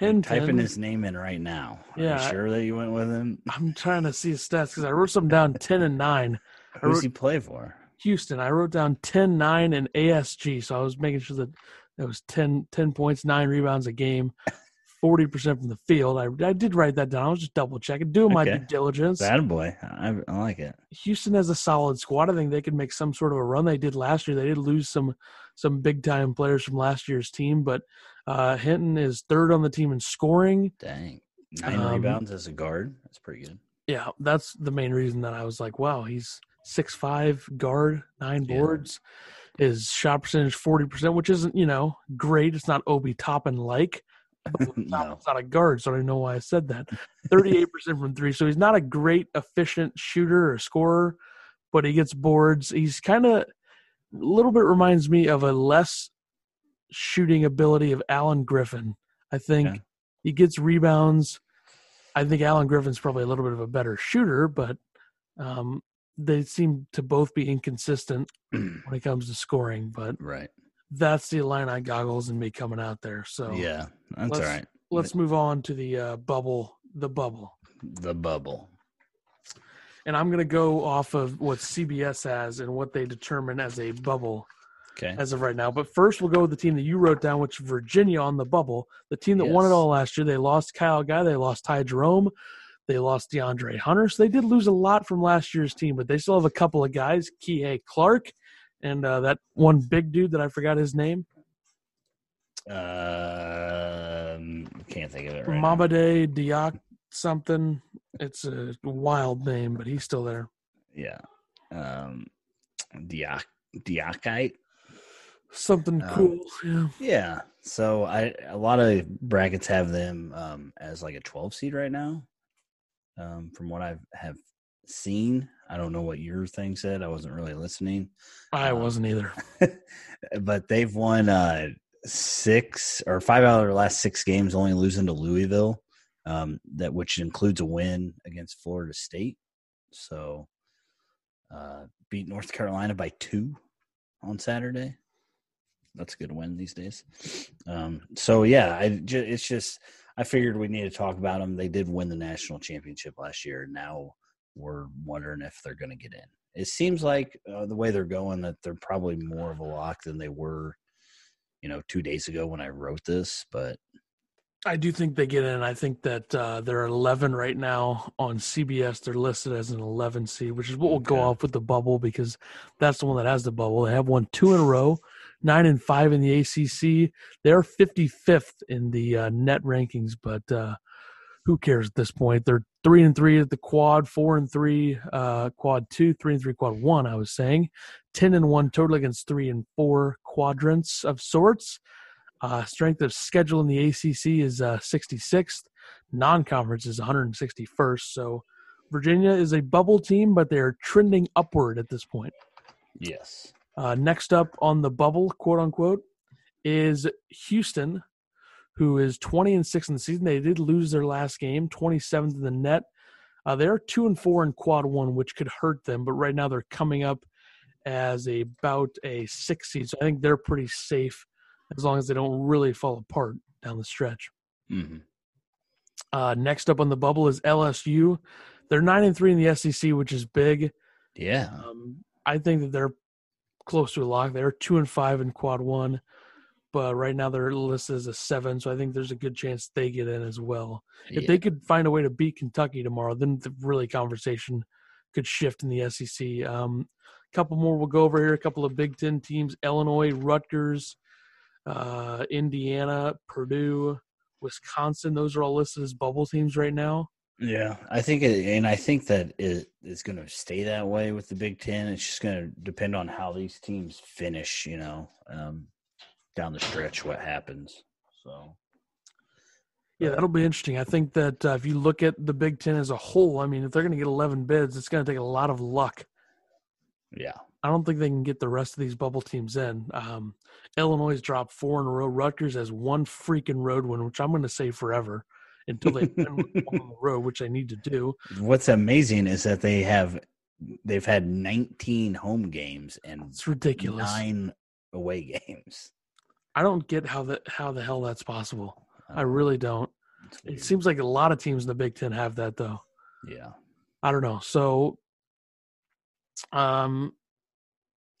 I'm Hinton. typing his name in right now. Are Yeah, you sure that you went with him? I'm trying to see his stats because I wrote some down 10 and 9. I Who's wrote he play for? Houston. I wrote down 10, 9, and ASG. So I was making sure that that was 10, 10 points, 9 rebounds a game, 40% from the field. I, I did write that down. I was just double checking, doing my Okay. due diligence. Bad boy. I, I like it. Houston has a solid squad. I think they could make some sort of a run. They did last year. They did lose some some big time players from last year's team, but uh, Hinton is third on the team in scoring. Dang. Nine Um, rebounds as a guard. That's pretty good. Yeah, that's the main reason that I was like, wow, he's six five guard, nine Yeah. boards. His shot percentage forty percent, which isn't you know great. It's not Obi Toppin like. But No. Toppin's not a guard, so I don't know why I said that. Thirty eight percent from three, so he's not a great efficient shooter or scorer, but he gets boards. He's kind of a little bit reminds me of a less shooting ability of Alan Griffin. I think Okay. he gets rebounds. I think Alan Griffin's probably a little bit of a better shooter, but um, they seem to both be inconsistent when it comes to scoring. But right. That's the Illini goggles and me coming out there. So Yeah. That's all right. let's move on to the uh, bubble. The bubble, The bubble. and I'm going to go off of what CBS has and what they determine as a bubble Okay. as of right now. But first, we'll go with the team that you wrote down, which Virginia on the bubble. The team that won it all last year. They lost Kyle Guy. They lost Ty Jerome. They lost De'Andre Hunter, so they did lose a lot from last year's team, but they still have a couple of guys, Kihei Clark, and uh, that one big dude that I forgot his name. Um, can't think of it right. Mamadi Diak something. It's a wild name, but he's still there. Yeah. Um, Diak Diakite. Something Um, cool. Yeah. Yeah. So I a lot of brackets have them um, as like a 12 seed right now. Um, from what I have seen, I don't know what your thing said. I wasn't really listening, I Um, wasn't either. but they've won uh, six or five out of their last six games, only losing to Louisville. Um, that which includes a win against Florida State. So uh, beat North Carolina by two on Saturday. That's a good win these days. Um, so yeah, I it's just I figured we need to talk about them. They did win the national championship last year. Now we're wondering if they're going to get in. It seems like uh, the way they're going that they're probably more of a lock than they were, you know, two days ago when I wrote this. But I do think they get in. I think that uh, they're 11 right now on CBS. They're listed as an 11 seed, which is what will go off with the bubble because that's the one that has the bubble. They have won two in a row, nine and five in the ACC. They're 55th in the uh, net rankings, but uh, who cares at this point? They're three and three at the quad, four and three, uh, quad two, three and three, quad one. I was saying, ten and one total against three and four quadrants of sorts. Uh, strength of schedule in the ACC is uh, 66th. Non-conference is 161st. So Virginia is a bubble team, but they're trending upward at this point. yes, Uh, next up on the bubble, quote unquote, is Houston, who is 20 and 6 in the season. They did lose their last game, 27th in the net. Uh, they're 2 and 4 in quad 1, which could hurt them, but right now they're coming up as a, about a 6 seed. So I think they're pretty safe as long as they don't really fall apart down the stretch. Mm-hmm. Uh, next up on the bubble is LSU. They're 9 and 3 in the SEC, which is big. Yeah. Um, I think that they're close to a lock. They're 2 and 5 in quad 1 right now they're listed as a seven, so I think there's a good chance they get in as well. If yeah. they could find a way to beat Kentucky tomorrow, then the really conversation could shift in the SEC. Um, a couple more we'll go over here. A couple of Big Ten teams: Illinois, Rutgers, uh, Indiana, Purdue, Wisconsin. Those are all listed as bubble teams right now. Yeah, I think, it, and I think that it is going to stay that way with the Big Ten. It's just going to depend on how these teams finish. You know, um, down the stretch, what happens. So, Yeah, that'll be interesting. I think that uh, if you look at the Big Ten as a whole, I mean, if they're going to get 11 bids, it's going to take a lot of luck. yeah, I don't think they can get the rest of these bubble teams in. Um, Illinois dropped four in a row. Rutgers has one freaking road win, which I'm going to say forever until they win on the road, which they need to do. what's amazing is that they have they've had 19 home games and It's ridiculous. nine away games. I don't get how the how the hell that's possible. I Um, really don't. It seems like a lot of teams in the Big Ten have that though. yeah, I don't know. So, um,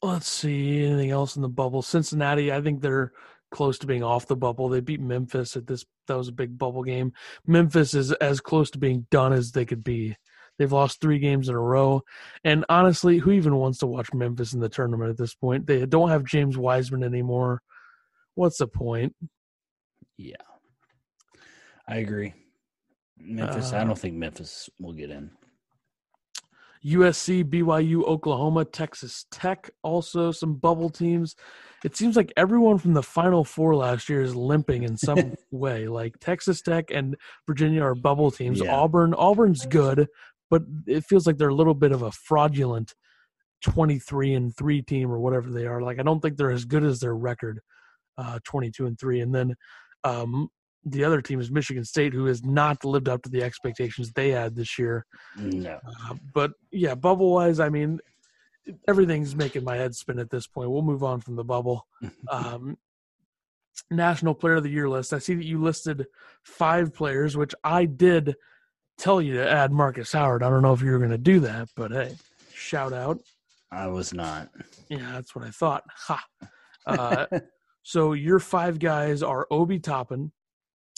let's see anything else in the bubble. Cincinnati, I think they're close to being off the bubble. They beat Memphis at this. That was a big bubble game. Memphis is as close to being done as they could be. They've lost three games in a row, and honestly, who even wants to watch Memphis in the tournament at this point? They don't have James Wiseman anymore. What's the point? yeah, I agree. Memphis, I Uh, don't think Memphis will get in. USC, BYU, Oklahoma, Texas Tech, also some bubble teams. It seems like everyone from the Final Four last year is limping in some way. Like Texas Tech and Virginia are bubble teams. Yeah. Auburn, Auburn's good, but it feels like they're a little bit of a fraudulent 23 and 3 team or whatever they are. Like I don't think they're as good as their record, uh, 22 and 3. And then um, the other team is Michigan State, who has not lived up to the expectations they had this year. No, Uh, but yeah, bubble wise, I mean, everything's making my head spin at this point. We'll move on from the bubble. Um, National Player of the Year list. I see that you listed five players, which I did tell you to add Markus Howard. I don't know if you were going to do that, but hey, shout out. I was not. Yeah, that's what I thought. Ha. Uh, so your five guys are Obi Toppin,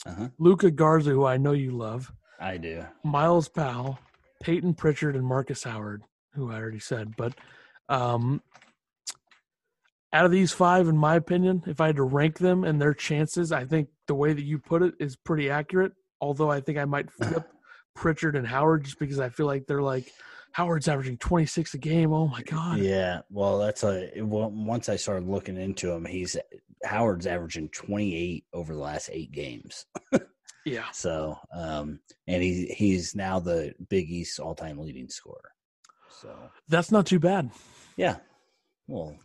Uh-huh. Luka Garza, who I know you love, I do. Myles Powell, Payton Pritchard, and Markus Howard, who I already said. But um, out of these five, in my opinion, if I had to rank them and their chances, I think the way that you put it is pretty accurate. Although I think I might flip Pritchard and Howard just because I feel like they're like Howard's averaging 26 a game. Oh my god. Yeah, well, that's a well, once I started looking into him, he's Howard's averaging 28 over the last eight games. Yeah. So, um, and he he's now the Big East all time leading scorer. So That's not too bad. yeah, well,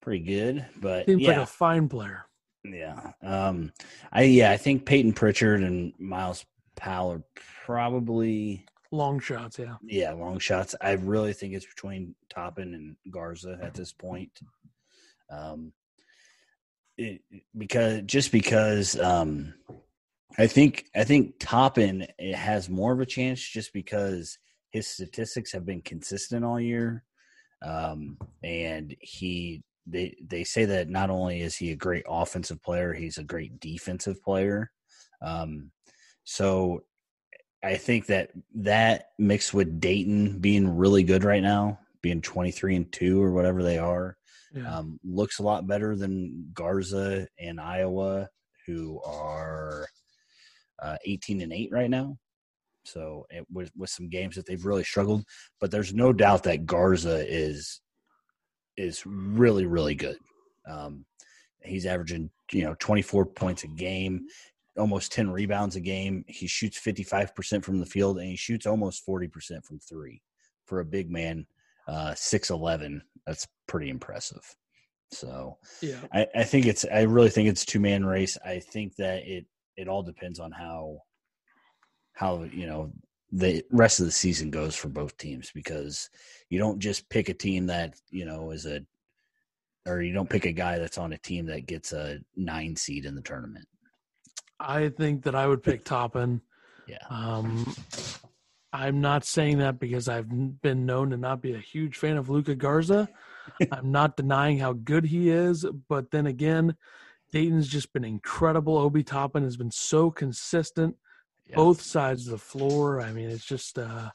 pretty good. But Seems yeah, like a fine player. yeah. Um, I yeah, I think Payton Pritchard and Myles Powell are probably Long shots, yeah. yeah long shots. I really think it's between Toppin and Garza at this point. Um, it, because just because um, I think I think Toppin it has more of a chance just because his statistics have been consistent all year, um, and he they they say that not only is he a great offensive player, he's a great defensive player. Um, so I think that that mixed with Dayton being really good right now, being twenty three and two or whatever they are, Yeah. um, looks a lot better than Garza and Iowa, who are uh, 18 and 8 right now. So it was with some games that they've really struggled, but there's no doubt that Garza is is really really good. Um, he's averaging you know 24 points a game, almost 10 rebounds a game. He shoots 55% from the field, and he shoots almost 40% from three. For a big man, uh, 6'11, that's pretty impressive. So yeah. I, I think it's I really think it's two man race. I think that it it all depends on how how you know the rest of the season goes for both teams because you don't just pick a team that you know is a or you don't pick a guy that's on a team that gets a nine seed in the tournament. I think that I would pick Toppin. Yeah. Um, I'm not saying that because I've been known to not be a huge fan of Luka Garza. I'm not denying how good he is, but then again, Dayton's just been incredible. Obi Toppin has been so consistent, Yeah. both sides of the floor. I mean, it's just, uh,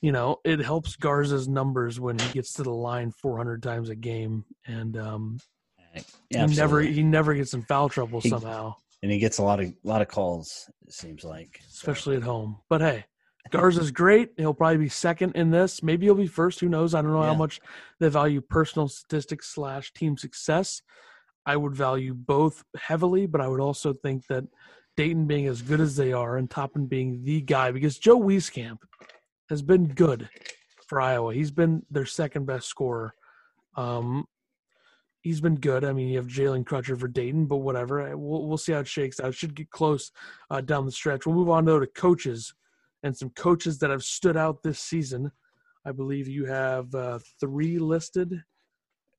you know, it helps Garza's numbers when he gets to the line 400 times a game, and um, Yeah, he never he never gets in foul trouble He- somehow. And he gets a lot of lot of calls. It seems like, So, especially at home. But hey, Garza's great. He'll probably be second in this. Maybe he'll be first. Who knows? I don't know how much they value personal statistics slash team success. I would value both heavily, but I would also think that Dayton being as good as they are and Toppin being the guy because Joe Wieskamp has been good for Iowa. He's been their second best scorer. Um, he's been good. I mean, you have Jalen Crutcher for Dayton, but whatever. We'll, we'll see how it shakes out. It should get close uh, down the stretch. We'll move on though to coaches and some coaches that have stood out this season. I believe you have uh, three listed.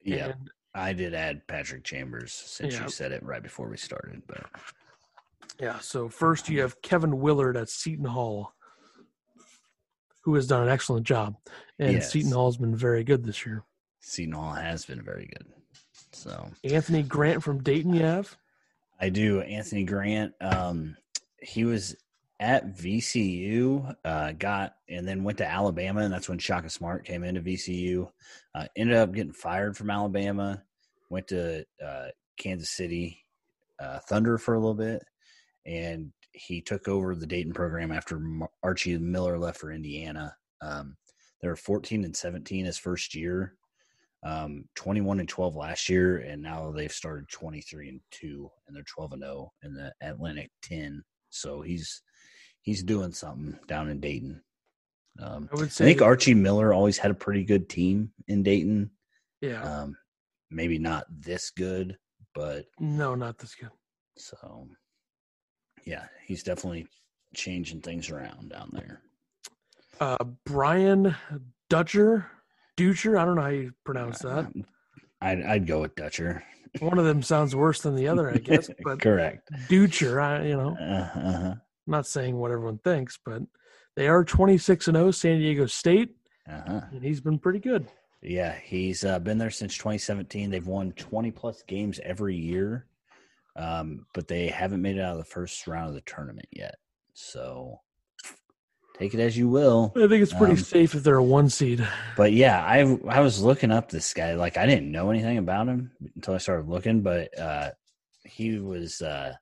yeah, And I did add Patrick Chambers since Yeah. you said it right before we started, but yeah, so first you have Kevin Willard at Seton Hall, who has done an excellent job. And Yes. Seton Hall's been very good this year. Seton Hall has been very good. So Anthony Grant from Dayton, you have. I do. Anthony Grant. Um, he was at VCU, uh, got and then went to Alabama, and that's when Shaka Smart came into VCU. Uh, ended up getting fired from Alabama. Went to uh, Kansas City uh, Thunder for a little bit, and he took over the Dayton program after Archie Miller left for Indiana. Um, they were 14 and 17 his first year um, 21 and 12 last year, and now they've started 23 and 2, and they're 12 and 0 in the Atlantic 10. So he's he's doing something down in Dayton. Um, I would say I think Archie Miller always had a pretty good team in Dayton. yeah, Um, maybe not this good, but no, not this good. so yeah, he's definitely changing things around down there. Uh, Brian Dutcher, Dutcher, I don't know how you pronounce that. I'd, I'd go with Dutcher. One of them sounds worse than the other, I guess. But Correct. Dutcher, I, you know, Uh, uh-huh. I'm not saying what everyone thinks, but they are 26 and 0, San Diego State, Uh-huh. and he's been pretty good. Yeah, he's uh, been there since 2017. They've won 20 plus games every year, um, but they haven't made it out of the first round of the tournament yet. So take it as you will. I think it's pretty Um, safe if they're a one seed. But yeah, I I was looking up this guy. Like I didn't know anything about him until I started looking. But uh, he was uh,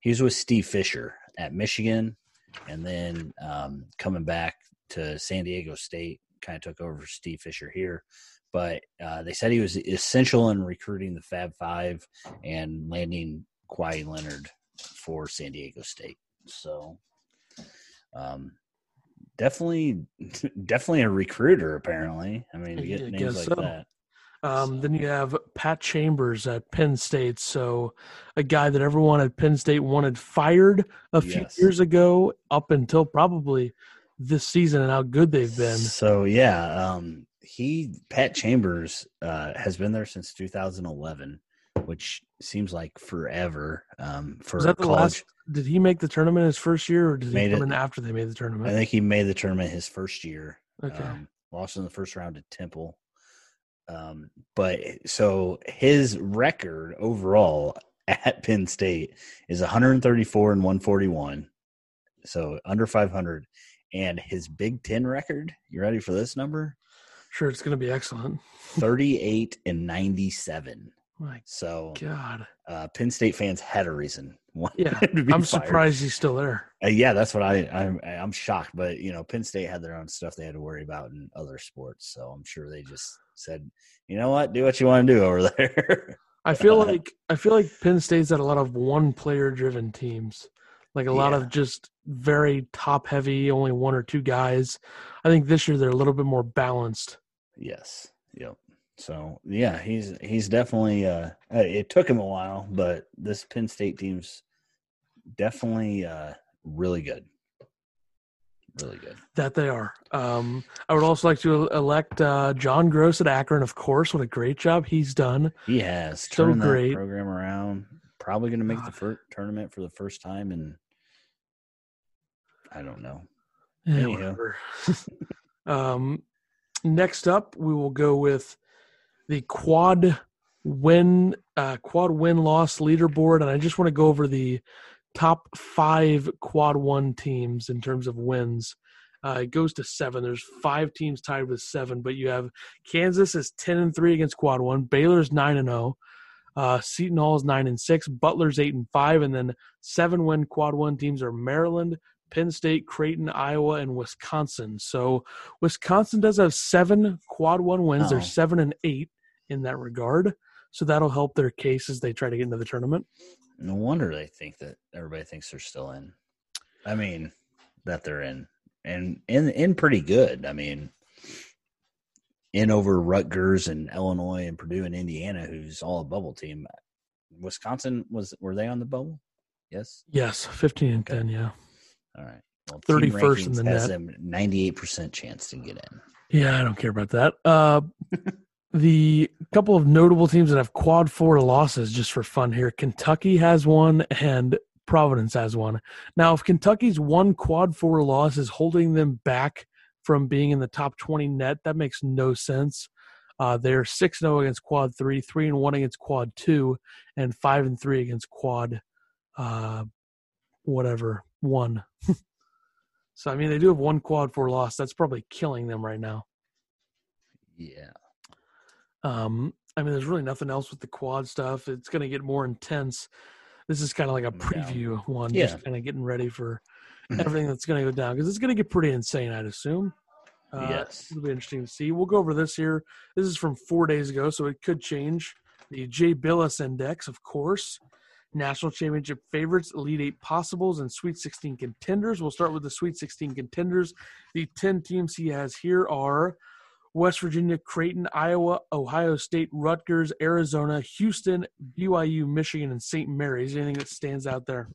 he was with Steve Fisher at Michigan, and then um, coming back to San Diego State, kind of took over for Steve Fisher here. But uh, they said he was essential in recruiting the Fab Five and landing Kawhi Leonard for San Diego State. So, um, definitely, definitely a recruiter. Apparently, I mean, to get I names like so. that. Um, then you have Pat Chambers at Penn State. So a guy that everyone at Penn State wanted fired a few Yes. years ago, up until probably this season, and how good they've been. So yeah, um, he Pat Chambers uh, has been there since 2011, which seems like forever. Um, for Was that the college, last? Did he make the tournament his first year, or did he Made come it- in after they made the tournament? I think he made the tournament his first year. Okay. Um, lost in the first round to Temple. Um, but so his record overall at Penn State is 134 and 141, so under 500. And his Big Ten record, you ready for this number? Sure, it's going to be excellent. 38 and 97. My So God, uh, Penn State fans had a reason. Yeah, I'm fired. surprised he's still there. Uh, yeah, that's what I I'm I'm shocked. But you know, Penn State had their own stuff they had to worry about in other sports, so I'm sure they just said, you know what, do what you want to do over there. I feel like I feel like Penn State's had a lot of one player driven teams. Like a lot Yeah. of just very top heavy, only one or two guys. I think this year they're a little bit more balanced. yes, yep. So yeah, he's he's definitely. Uh, uh, it took him a while, but this Penn State team's definitely uh, really good. Really good. That they are. Um, I would also like to elect uh, John Groce at Akron, of course. What a great job he's done. He has So turned great. that program around. Probably going to make the God. first tournament for the first time and I don't know. Yeah, um, next up, we will go with the quad win uh, quad win loss leaderboard, and I just want to go over the top five quad one teams in terms of wins. Uh, it goes to seven. There's five teams tied with seven, but you have Kansas is ten and three against quad one. Baylor's nine and zero. Uh, Seton Hall is nine and six. Butler's eight and five, and then seven win quad one teams are Maryland, Penn State, Creighton, Iowa, and Wisconsin. So Wisconsin does have seven quad one wins. Oh. They're seven and eight in that regard. So that'll help their case as they try to get into the tournament. No wonder they think that everybody thinks they're still in. I mean, that they're in and in in pretty good. I mean, in over Rutgers and Illinois and Purdue and Indiana, who's all a bubble team. Wisconsin was were they on the bubble? Yes. Yes, fifteen and Okay. ten. Yeah, All right. Well, 31st in the net. ninety eight percent chance to get in. yeah. I don't care about that. Uh, the couple of notable teams that have quad four losses, just for fun here. Kentucky has one, and Providence has one. Now, if Kentucky's one quad four loss is holding them back from being in the top 20 net, that makes no sense. Uh, they're 6 0 against quad 3, 3 and 1 against quad 2, and 5 and 3 against quad uh, whatever, 1. so, I mean, they do have one quad 4 loss. That's probably killing them right now. Yeah. Um, I mean, there's really nothing else with the quad stuff. It's going to get more intense. This is kind of like a Yeah. preview one, Yeah. just kind of getting ready for everything that's going to go down because it's going to get pretty insane, I'd assume. Uh, Yes. It'll be interesting to see. We'll go over this here. This is from four days ago, so it could change. The Jay Bilas Index, of course. National Championship favorites, Elite Eight possibles, and Sweet 16 contenders. We'll start with the Sweet 16 contenders. The 10 teams he has here are West Virginia, Creighton, Iowa, Ohio State, Rutgers, Arizona, Houston, BYU, Michigan, and St. Mary's. Anything that stands out there?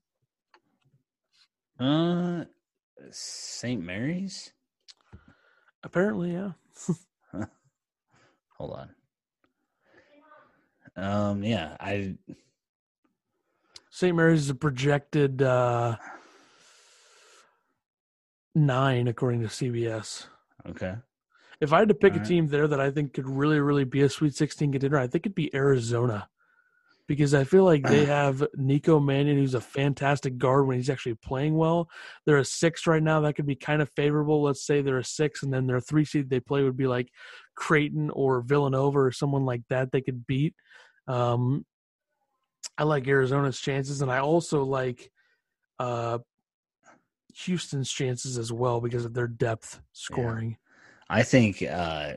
Uh, St. Mary's. Apparently, yeah. Hold on. Um. Yeah. I. St. Mary's is a projected uh, nine, according to CBS. Okay. If I had to pick a team there that I think could really, really be a Sweet 16 contender, I think it'd be Arizona. because I feel like they have Nico Mannion, who's a fantastic guard when he's actually playing well. They're a six right now. That could be kind of favorable. Let's say they're a six, and then their three seed they play would be like Creighton or Villanova or someone like that they could beat. Um, I like Arizona's chances, and I also like uh, Houston's chances as well because of their depth scoring. I think uh,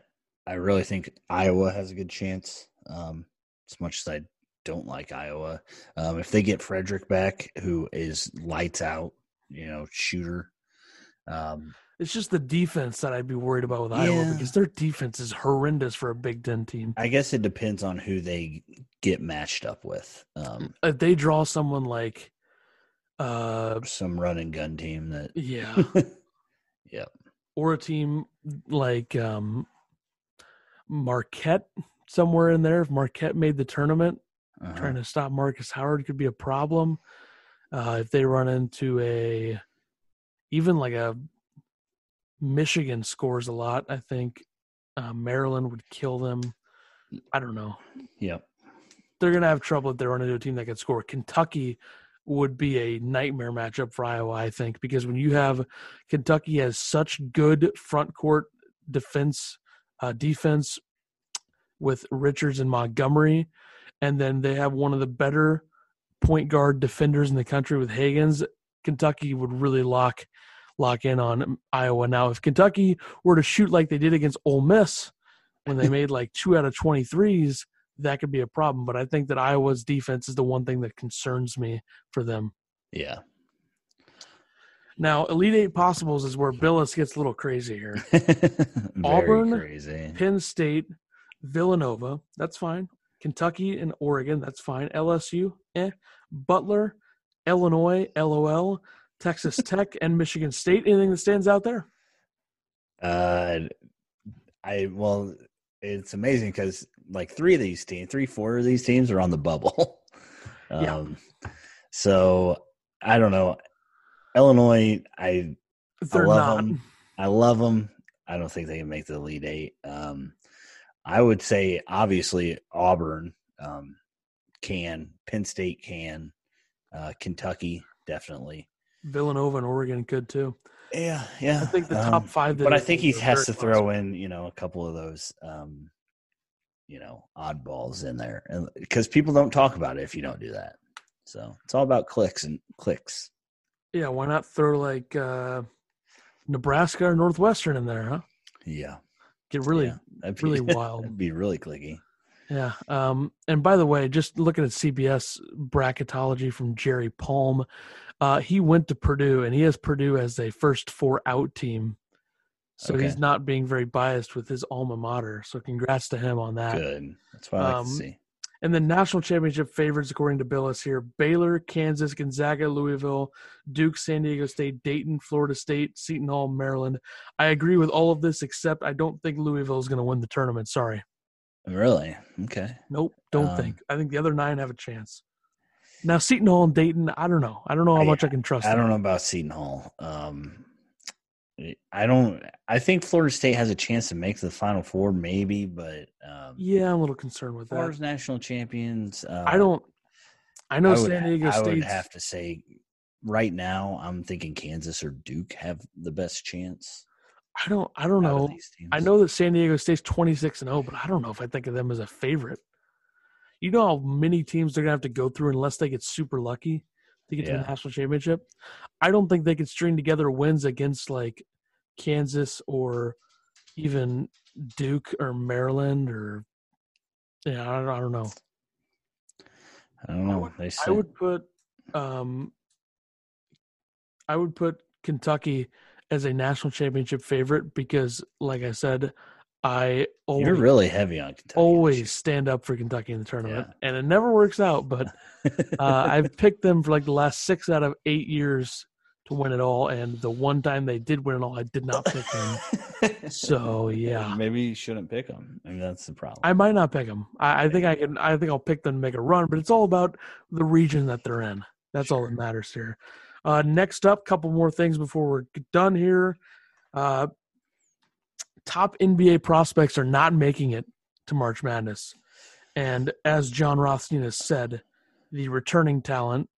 I really think Iowa has a good chance. Um, as much as I don't like Iowa, um, if they get Fredrick back, who is lights out, you know, shooter. Um, it's just the defense that I'd be worried about with yeah. Iowa because their defense is horrendous for a Big Ten team. I guess it depends on who they get matched up with. Um, if they draw someone like uh, some run and gun team that, yeah, yeah, or a team like um, Marquette somewhere in there. If Marquette made the tournament, uh-huh. trying to stop Markus Howard could be a problem. Uh, if they run into a even like a Michigan scores a lot, I think uh, Maryland would kill them. I don't know. Yeah, They're gonna have trouble if they run into a team that can score. Kentucky would be a nightmare matchup for Iowa, I think, because when you have Kentucky has such good front court defense uh, defense with Richards and Montgomery, and then they have one of the better point guard defenders in the country with Hagans. Kentucky would really lock lock in on Iowa. Now, if Kentucky were to shoot like they did against Ole Miss when they made like two out of 23s, that could be a problem. But I think that Iowa's defense is the one thing that concerns me for them. Yeah, now, Elite Eight Possibles is where Bilas gets a little crazy here. Auburn, crazy. Penn State, Villanova, that's fine. Kentucky and Oregon, that's fine. LSU, eh. Butler, Illinois, LOL, Texas Tech, and Michigan State. Anything that stands out there? Uh, I well, it's amazing because like three of these teams, three, four of these teams are on the bubble. um, yeah. So I don't know. Illinois, I They're I love not. them. I love them. I don't think they can make the Elite Eight. Um, I would say obviously Auburn um, can, Penn State can, uh, Kentucky definitely, Villanova and Oregon could too. Yeah, yeah. I think the top um, five. But I think he has to throw in, you know, a couple of those, um, you know, oddballs in there, because people don't talk about it if you don't do that. So it's all about clicks and clicks. Yeah, why not throw like uh, Nebraska or Northwestern in there, huh? Yeah. Get really, yeah, be, really wild. Be really clicky. Yeah. Um, and by the way, just looking at CBS bracketology from Jerry Palm, uh, he went to Purdue and he has Purdue as a first four out team. So okay. he's not being very biased with his alma mater. So congrats to him on that. Good. That's what I like um, to see. And the national championship favorites, according to Bilas here Baylor, Kansas, Gonzaga, Louisville, Duke, San Diego State, Dayton, Florida State, Seton Hall, Maryland. I agree with all of this, except I don't think Louisville is going to win the tournament. Sorry. Really? Okay. Nope. Don't um, think. I think the other nine have a chance. Now, Seton Hall and Dayton, I don't know. I don't know how much I, I can trust. I don't know about Seton Hall. Um, I don't. I think Florida State has a chance to make the Final Four, maybe, but um, yeah, I'm a little concerned with Florida's that. national champions. Uh, I don't. I know I would, San Diego State. I would have to say, right now, I'm thinking Kansas or Duke have the best chance. I don't. I don't know. I know that San Diego State's 26 and 0, but I don't know if I think of them as a favorite. You know how many teams they're gonna have to go through unless they get super lucky to get yeah. to the national championship. I don't think they could string together wins against like Kansas or even Duke or Maryland or yeah, I don't, I don't know. I don't know. I would, I would put um I would put Kentucky as a national championship favorite because like I said, I always, You're really heavy on Kentucky. Always stand up for Kentucky in the tournament, yeah. and it never works out. But uh, I've picked them for like the last six out of eight years to win it all, and the one time they did win it all, I did not pick them. so yeah, maybe you shouldn't pick them. I mean, that's the problem. I might not pick them. I, I think I can. I think I'll pick them to make a run, but it's all about the region that they're in. That's sure. all that matters here. Uh, next up, couple more things before we're done here. Uh, top NBA prospects are not making it to March Madness. And as John Rothstein has said, the returning talent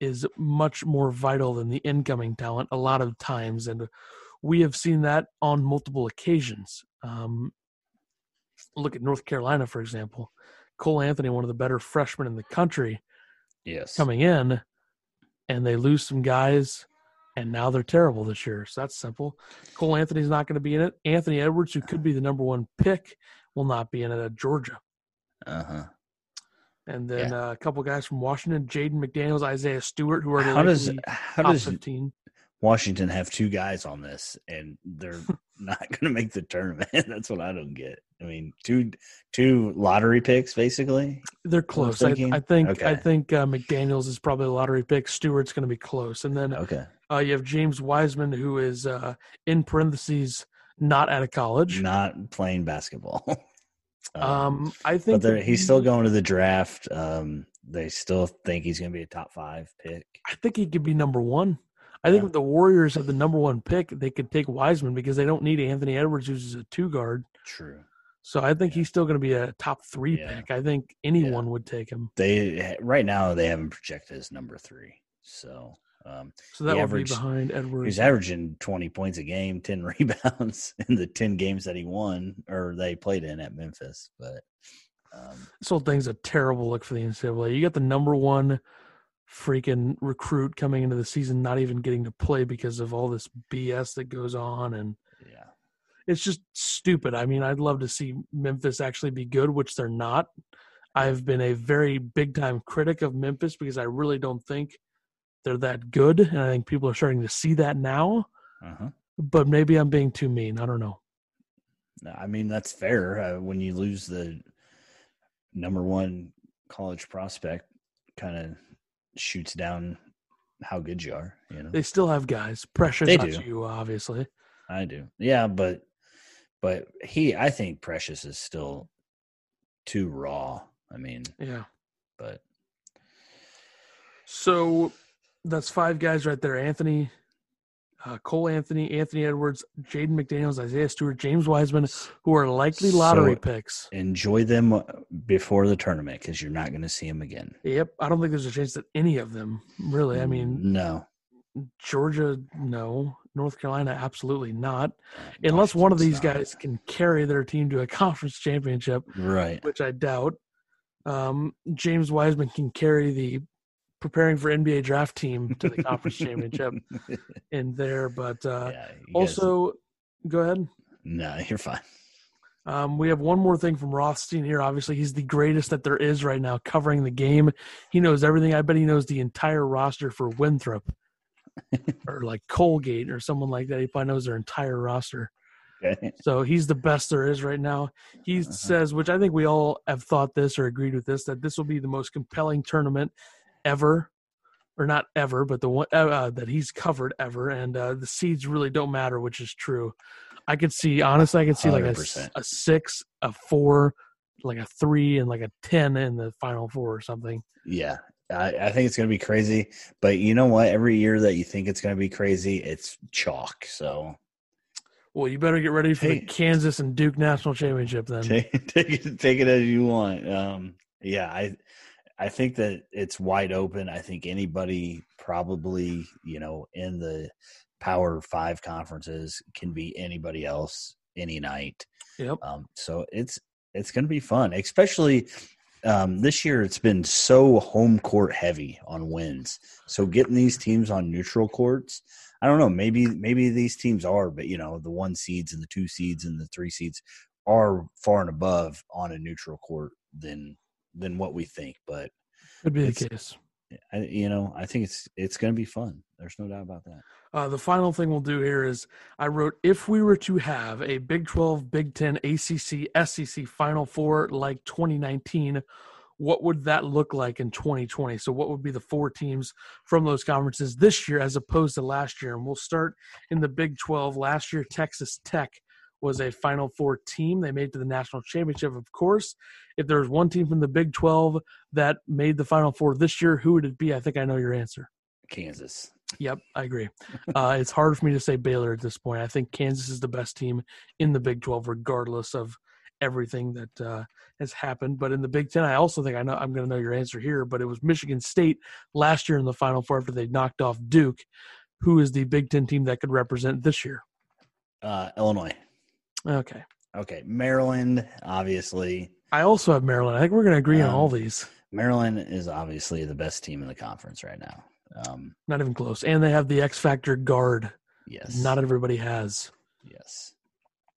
is much more vital than the incoming talent a lot of times. And we have seen that on multiple occasions. Um, look at North Carolina, for example. Cole Anthony, one of the better freshmen in the country, Yes. coming in, and they lose some guys, and now they're terrible this year. So that's simple. Cole Anthony's not going to be in it. Anthony Edwards, who could be the number one pick, will not be in it at Georgia. Uh huh. And then uh, a couple guys from Washington, Jaden McDaniels, Isaiah Stewart, who are How does how top does 15. Washington have two guys on this and they're not going to make the tournament? That's what I don't get. I mean, two two lottery picks basically. They're close. I. I think. I think uh, McDaniel's is probably a lottery pick. Stewart's going to be close, and then Okay. uh, you have James Wiseman, who is uh, in parentheses not out of college. Not playing basketball. Um, Um, I think that he's still going to the draft. Um, they still think he's going to be a top five pick. I think he could be number one. I think Yeah. if the Warriors have the number one pick, they could take Wiseman because they don't need Anthony Edwards, who's a two guard. True. So I think Yeah. he's still going to be a top three Yeah. pick. I think anyone would take him. They right now they have him projected as number three. So um, So that averaged- be behind Edwards. he's averaging twenty points a game, ten rebounds in the ten games that he won or they played in at Memphis. But um, this whole thing's a terrible look for the NCAA. You got the number one freaking recruit coming into the season, not even getting to play because of all this BS that goes on, and yeah, it's just stupid. I mean, I'd love to see Memphis actually be good, which they're not. I've been a very big time critic of Memphis because I really don't think they're that good, and I think people are starting to see that now. uh-huh. But maybe I'm being too mean. I don't know. I mean that's fair. Uh, when you lose the number one college prospect, kind of shoots down how good you are. You know, They still have guys. Precious, They do. you, obviously. I do. Yeah, but but he, I think Precious is still too raw. I mean, Yeah. but So that's five guys right there. Anthony, uh, Cole Anthony, Anthony Edwards, Jaden McDaniels, Isaiah Stewart, James Wiseman, who are likely lottery So- picks. enjoy them uh, before the tournament because you're not going to see them again. Yep. I don't think there's a chance that any of them really. I mean, no, Georgia, no. North Carolina, absolutely not. Unless one of these guys can carry their team to a conference championship, right? which I doubt. Um, James Wiseman can carry the preparing for NBA draft team to the conference championship in there. But uh, yeah, you guys- also, go ahead. no, you're fine. Um, we have one more thing from Rothstein here. Obviously, he's the greatest that there is right now covering the game. He knows everything. I bet he knows the entire roster for Winthrop or like Colgate or someone like that. He probably knows their entire roster. Okay. So he's the best there is right now. He Uh-huh. says, which I think we all have thought this or agreed with this, that this will be the most compelling tournament ever, or not ever, but the one uh, that he's covered ever. And uh, the seeds really don't matter, which is true. I could see, honestly, I could see like 100%. a six, a four, like a three, and like a 10 in the final four or something. Yeah, I, I think it's going to be crazy. But you know what? Every year that you think it's going to be crazy, it's chalk. So Well, you better get ready for the Kansas and Duke national championship then. take take it take it as you want. Um, yeah, I I think that it's wide open. I think anybody probably you know in the Power Five conferences can be anybody else any night. Yep. Um, so it's it's going to be fun, especially um, this year. It's been so home court heavy on wins. So getting these teams on neutral courts, I don't know. Maybe maybe these teams are, but you know the one seeds and the two seeds and the three seeds are far and above on a neutral court than than what we think. But Could be the case. I, you know, I think it's it's going to be fun. There's no doubt about that. Uh, the final thing we'll do here is I wrote if we were to have a Big 12, Big 10, ACC, SEC Final Four like 2019, what would that look like in 2020? So, what would be the four teams from those conferences this year as opposed to last year? And we'll start in the Big 12. Last year, Texas Tech was a Final Four team. They made it to the national championship, of course. If there's one team from the Big 12 that made the Final Four this year, who would it be? I think I know your answer. Kansas. Yep, I agree. Uh, it's hard for me to say Baylor at this point. I think Kansas is the best team in the Big 12, regardless of everything that uh, has happened. But in the Big Ten, I also think I know I'm going to know your answer here. But it was Michigan State last year in the Final Four after they knocked off Duke. Who is the Big Ten team that could represent this year? Uh, Illinois. Okay. Okay. Maryland, obviously. I also have Maryland. I think we're going to agree um, on all these. Maryland is obviously the best team in the conference right now. Um, Not even close. And they have the X Factor guard. Yes. Not everybody has. Yes.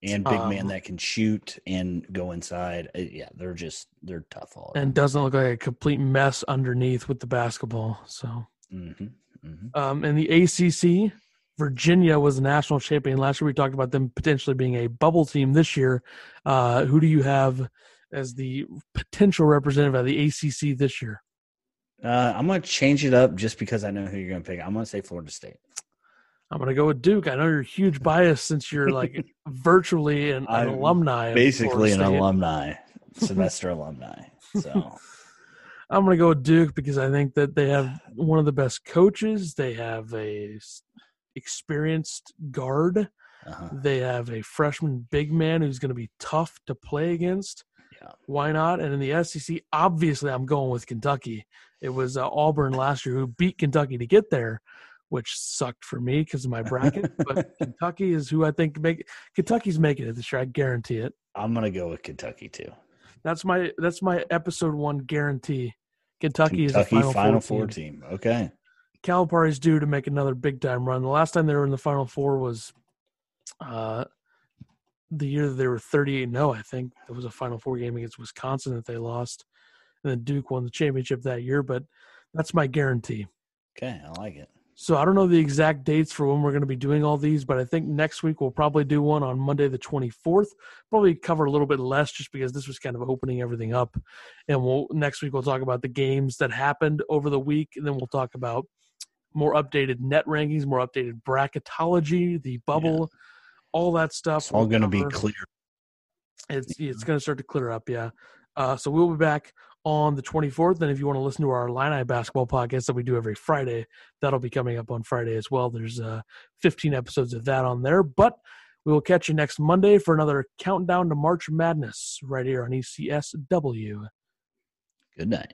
And big um, man that can shoot and go inside. Uh, yeah, they're just they're tough all. And doesn't look like a complete mess underneath with the basketball. So. Mm-hmm, mm-hmm. Um, and the ACC, Virginia was the national champion last year. We talked about them potentially being a bubble team this year. Uh, who do you have as the potential representative of the ACC this year? Uh, I'm going to change it up just because I know who you're going to pick. I'm going to say Florida State. I'm going to go with Duke. I know you're huge bias since you're like virtually an, an alumni. Basically, an alumni, semester alumni. So I'm going to go with Duke because I think that they have one of the best coaches. They have a experienced guard. Uh-huh. They have a freshman big man who's going to be tough to play against. Yeah. Why not? And in the SEC, obviously, I'm going with Kentucky. It was uh, Auburn last year who beat Kentucky to get there, which sucked for me because of my bracket. but Kentucky is who I think make Kentucky's making it this year. I guarantee it. I'm gonna go with Kentucky too. That's my that's my episode one guarantee. Kentucky, Kentucky is the final, final four, four team. team. Okay. Calipari's due to make another big time run. The last time they were in the final four was uh, the year that they were 38 0, I think. It was a Final Four game against Wisconsin that they lost. And then Duke won the championship that year, but that's my guarantee. Okay, I like it. So I don't know the exact dates for when we're going to be doing all these, but I think next week we'll probably do one on Monday the 24th. Probably cover a little bit less just because this was kind of opening everything up. And we'll next week we'll talk about the games that happened over the week and then we'll talk about more updated net rankings, more updated bracketology, the bubble, yeah all that stuff. It's all going to be clear. It's it's going to start to clear up, yeah. Uh, so we'll be back on the 24th. And if you want to listen to our Illini basketball podcast that we do every Friday, that'll be coming up on Friday as well. There's uh, 15 episodes of that on there. But we will catch you next Monday for another countdown to March Madness right here on ECSW. Good night.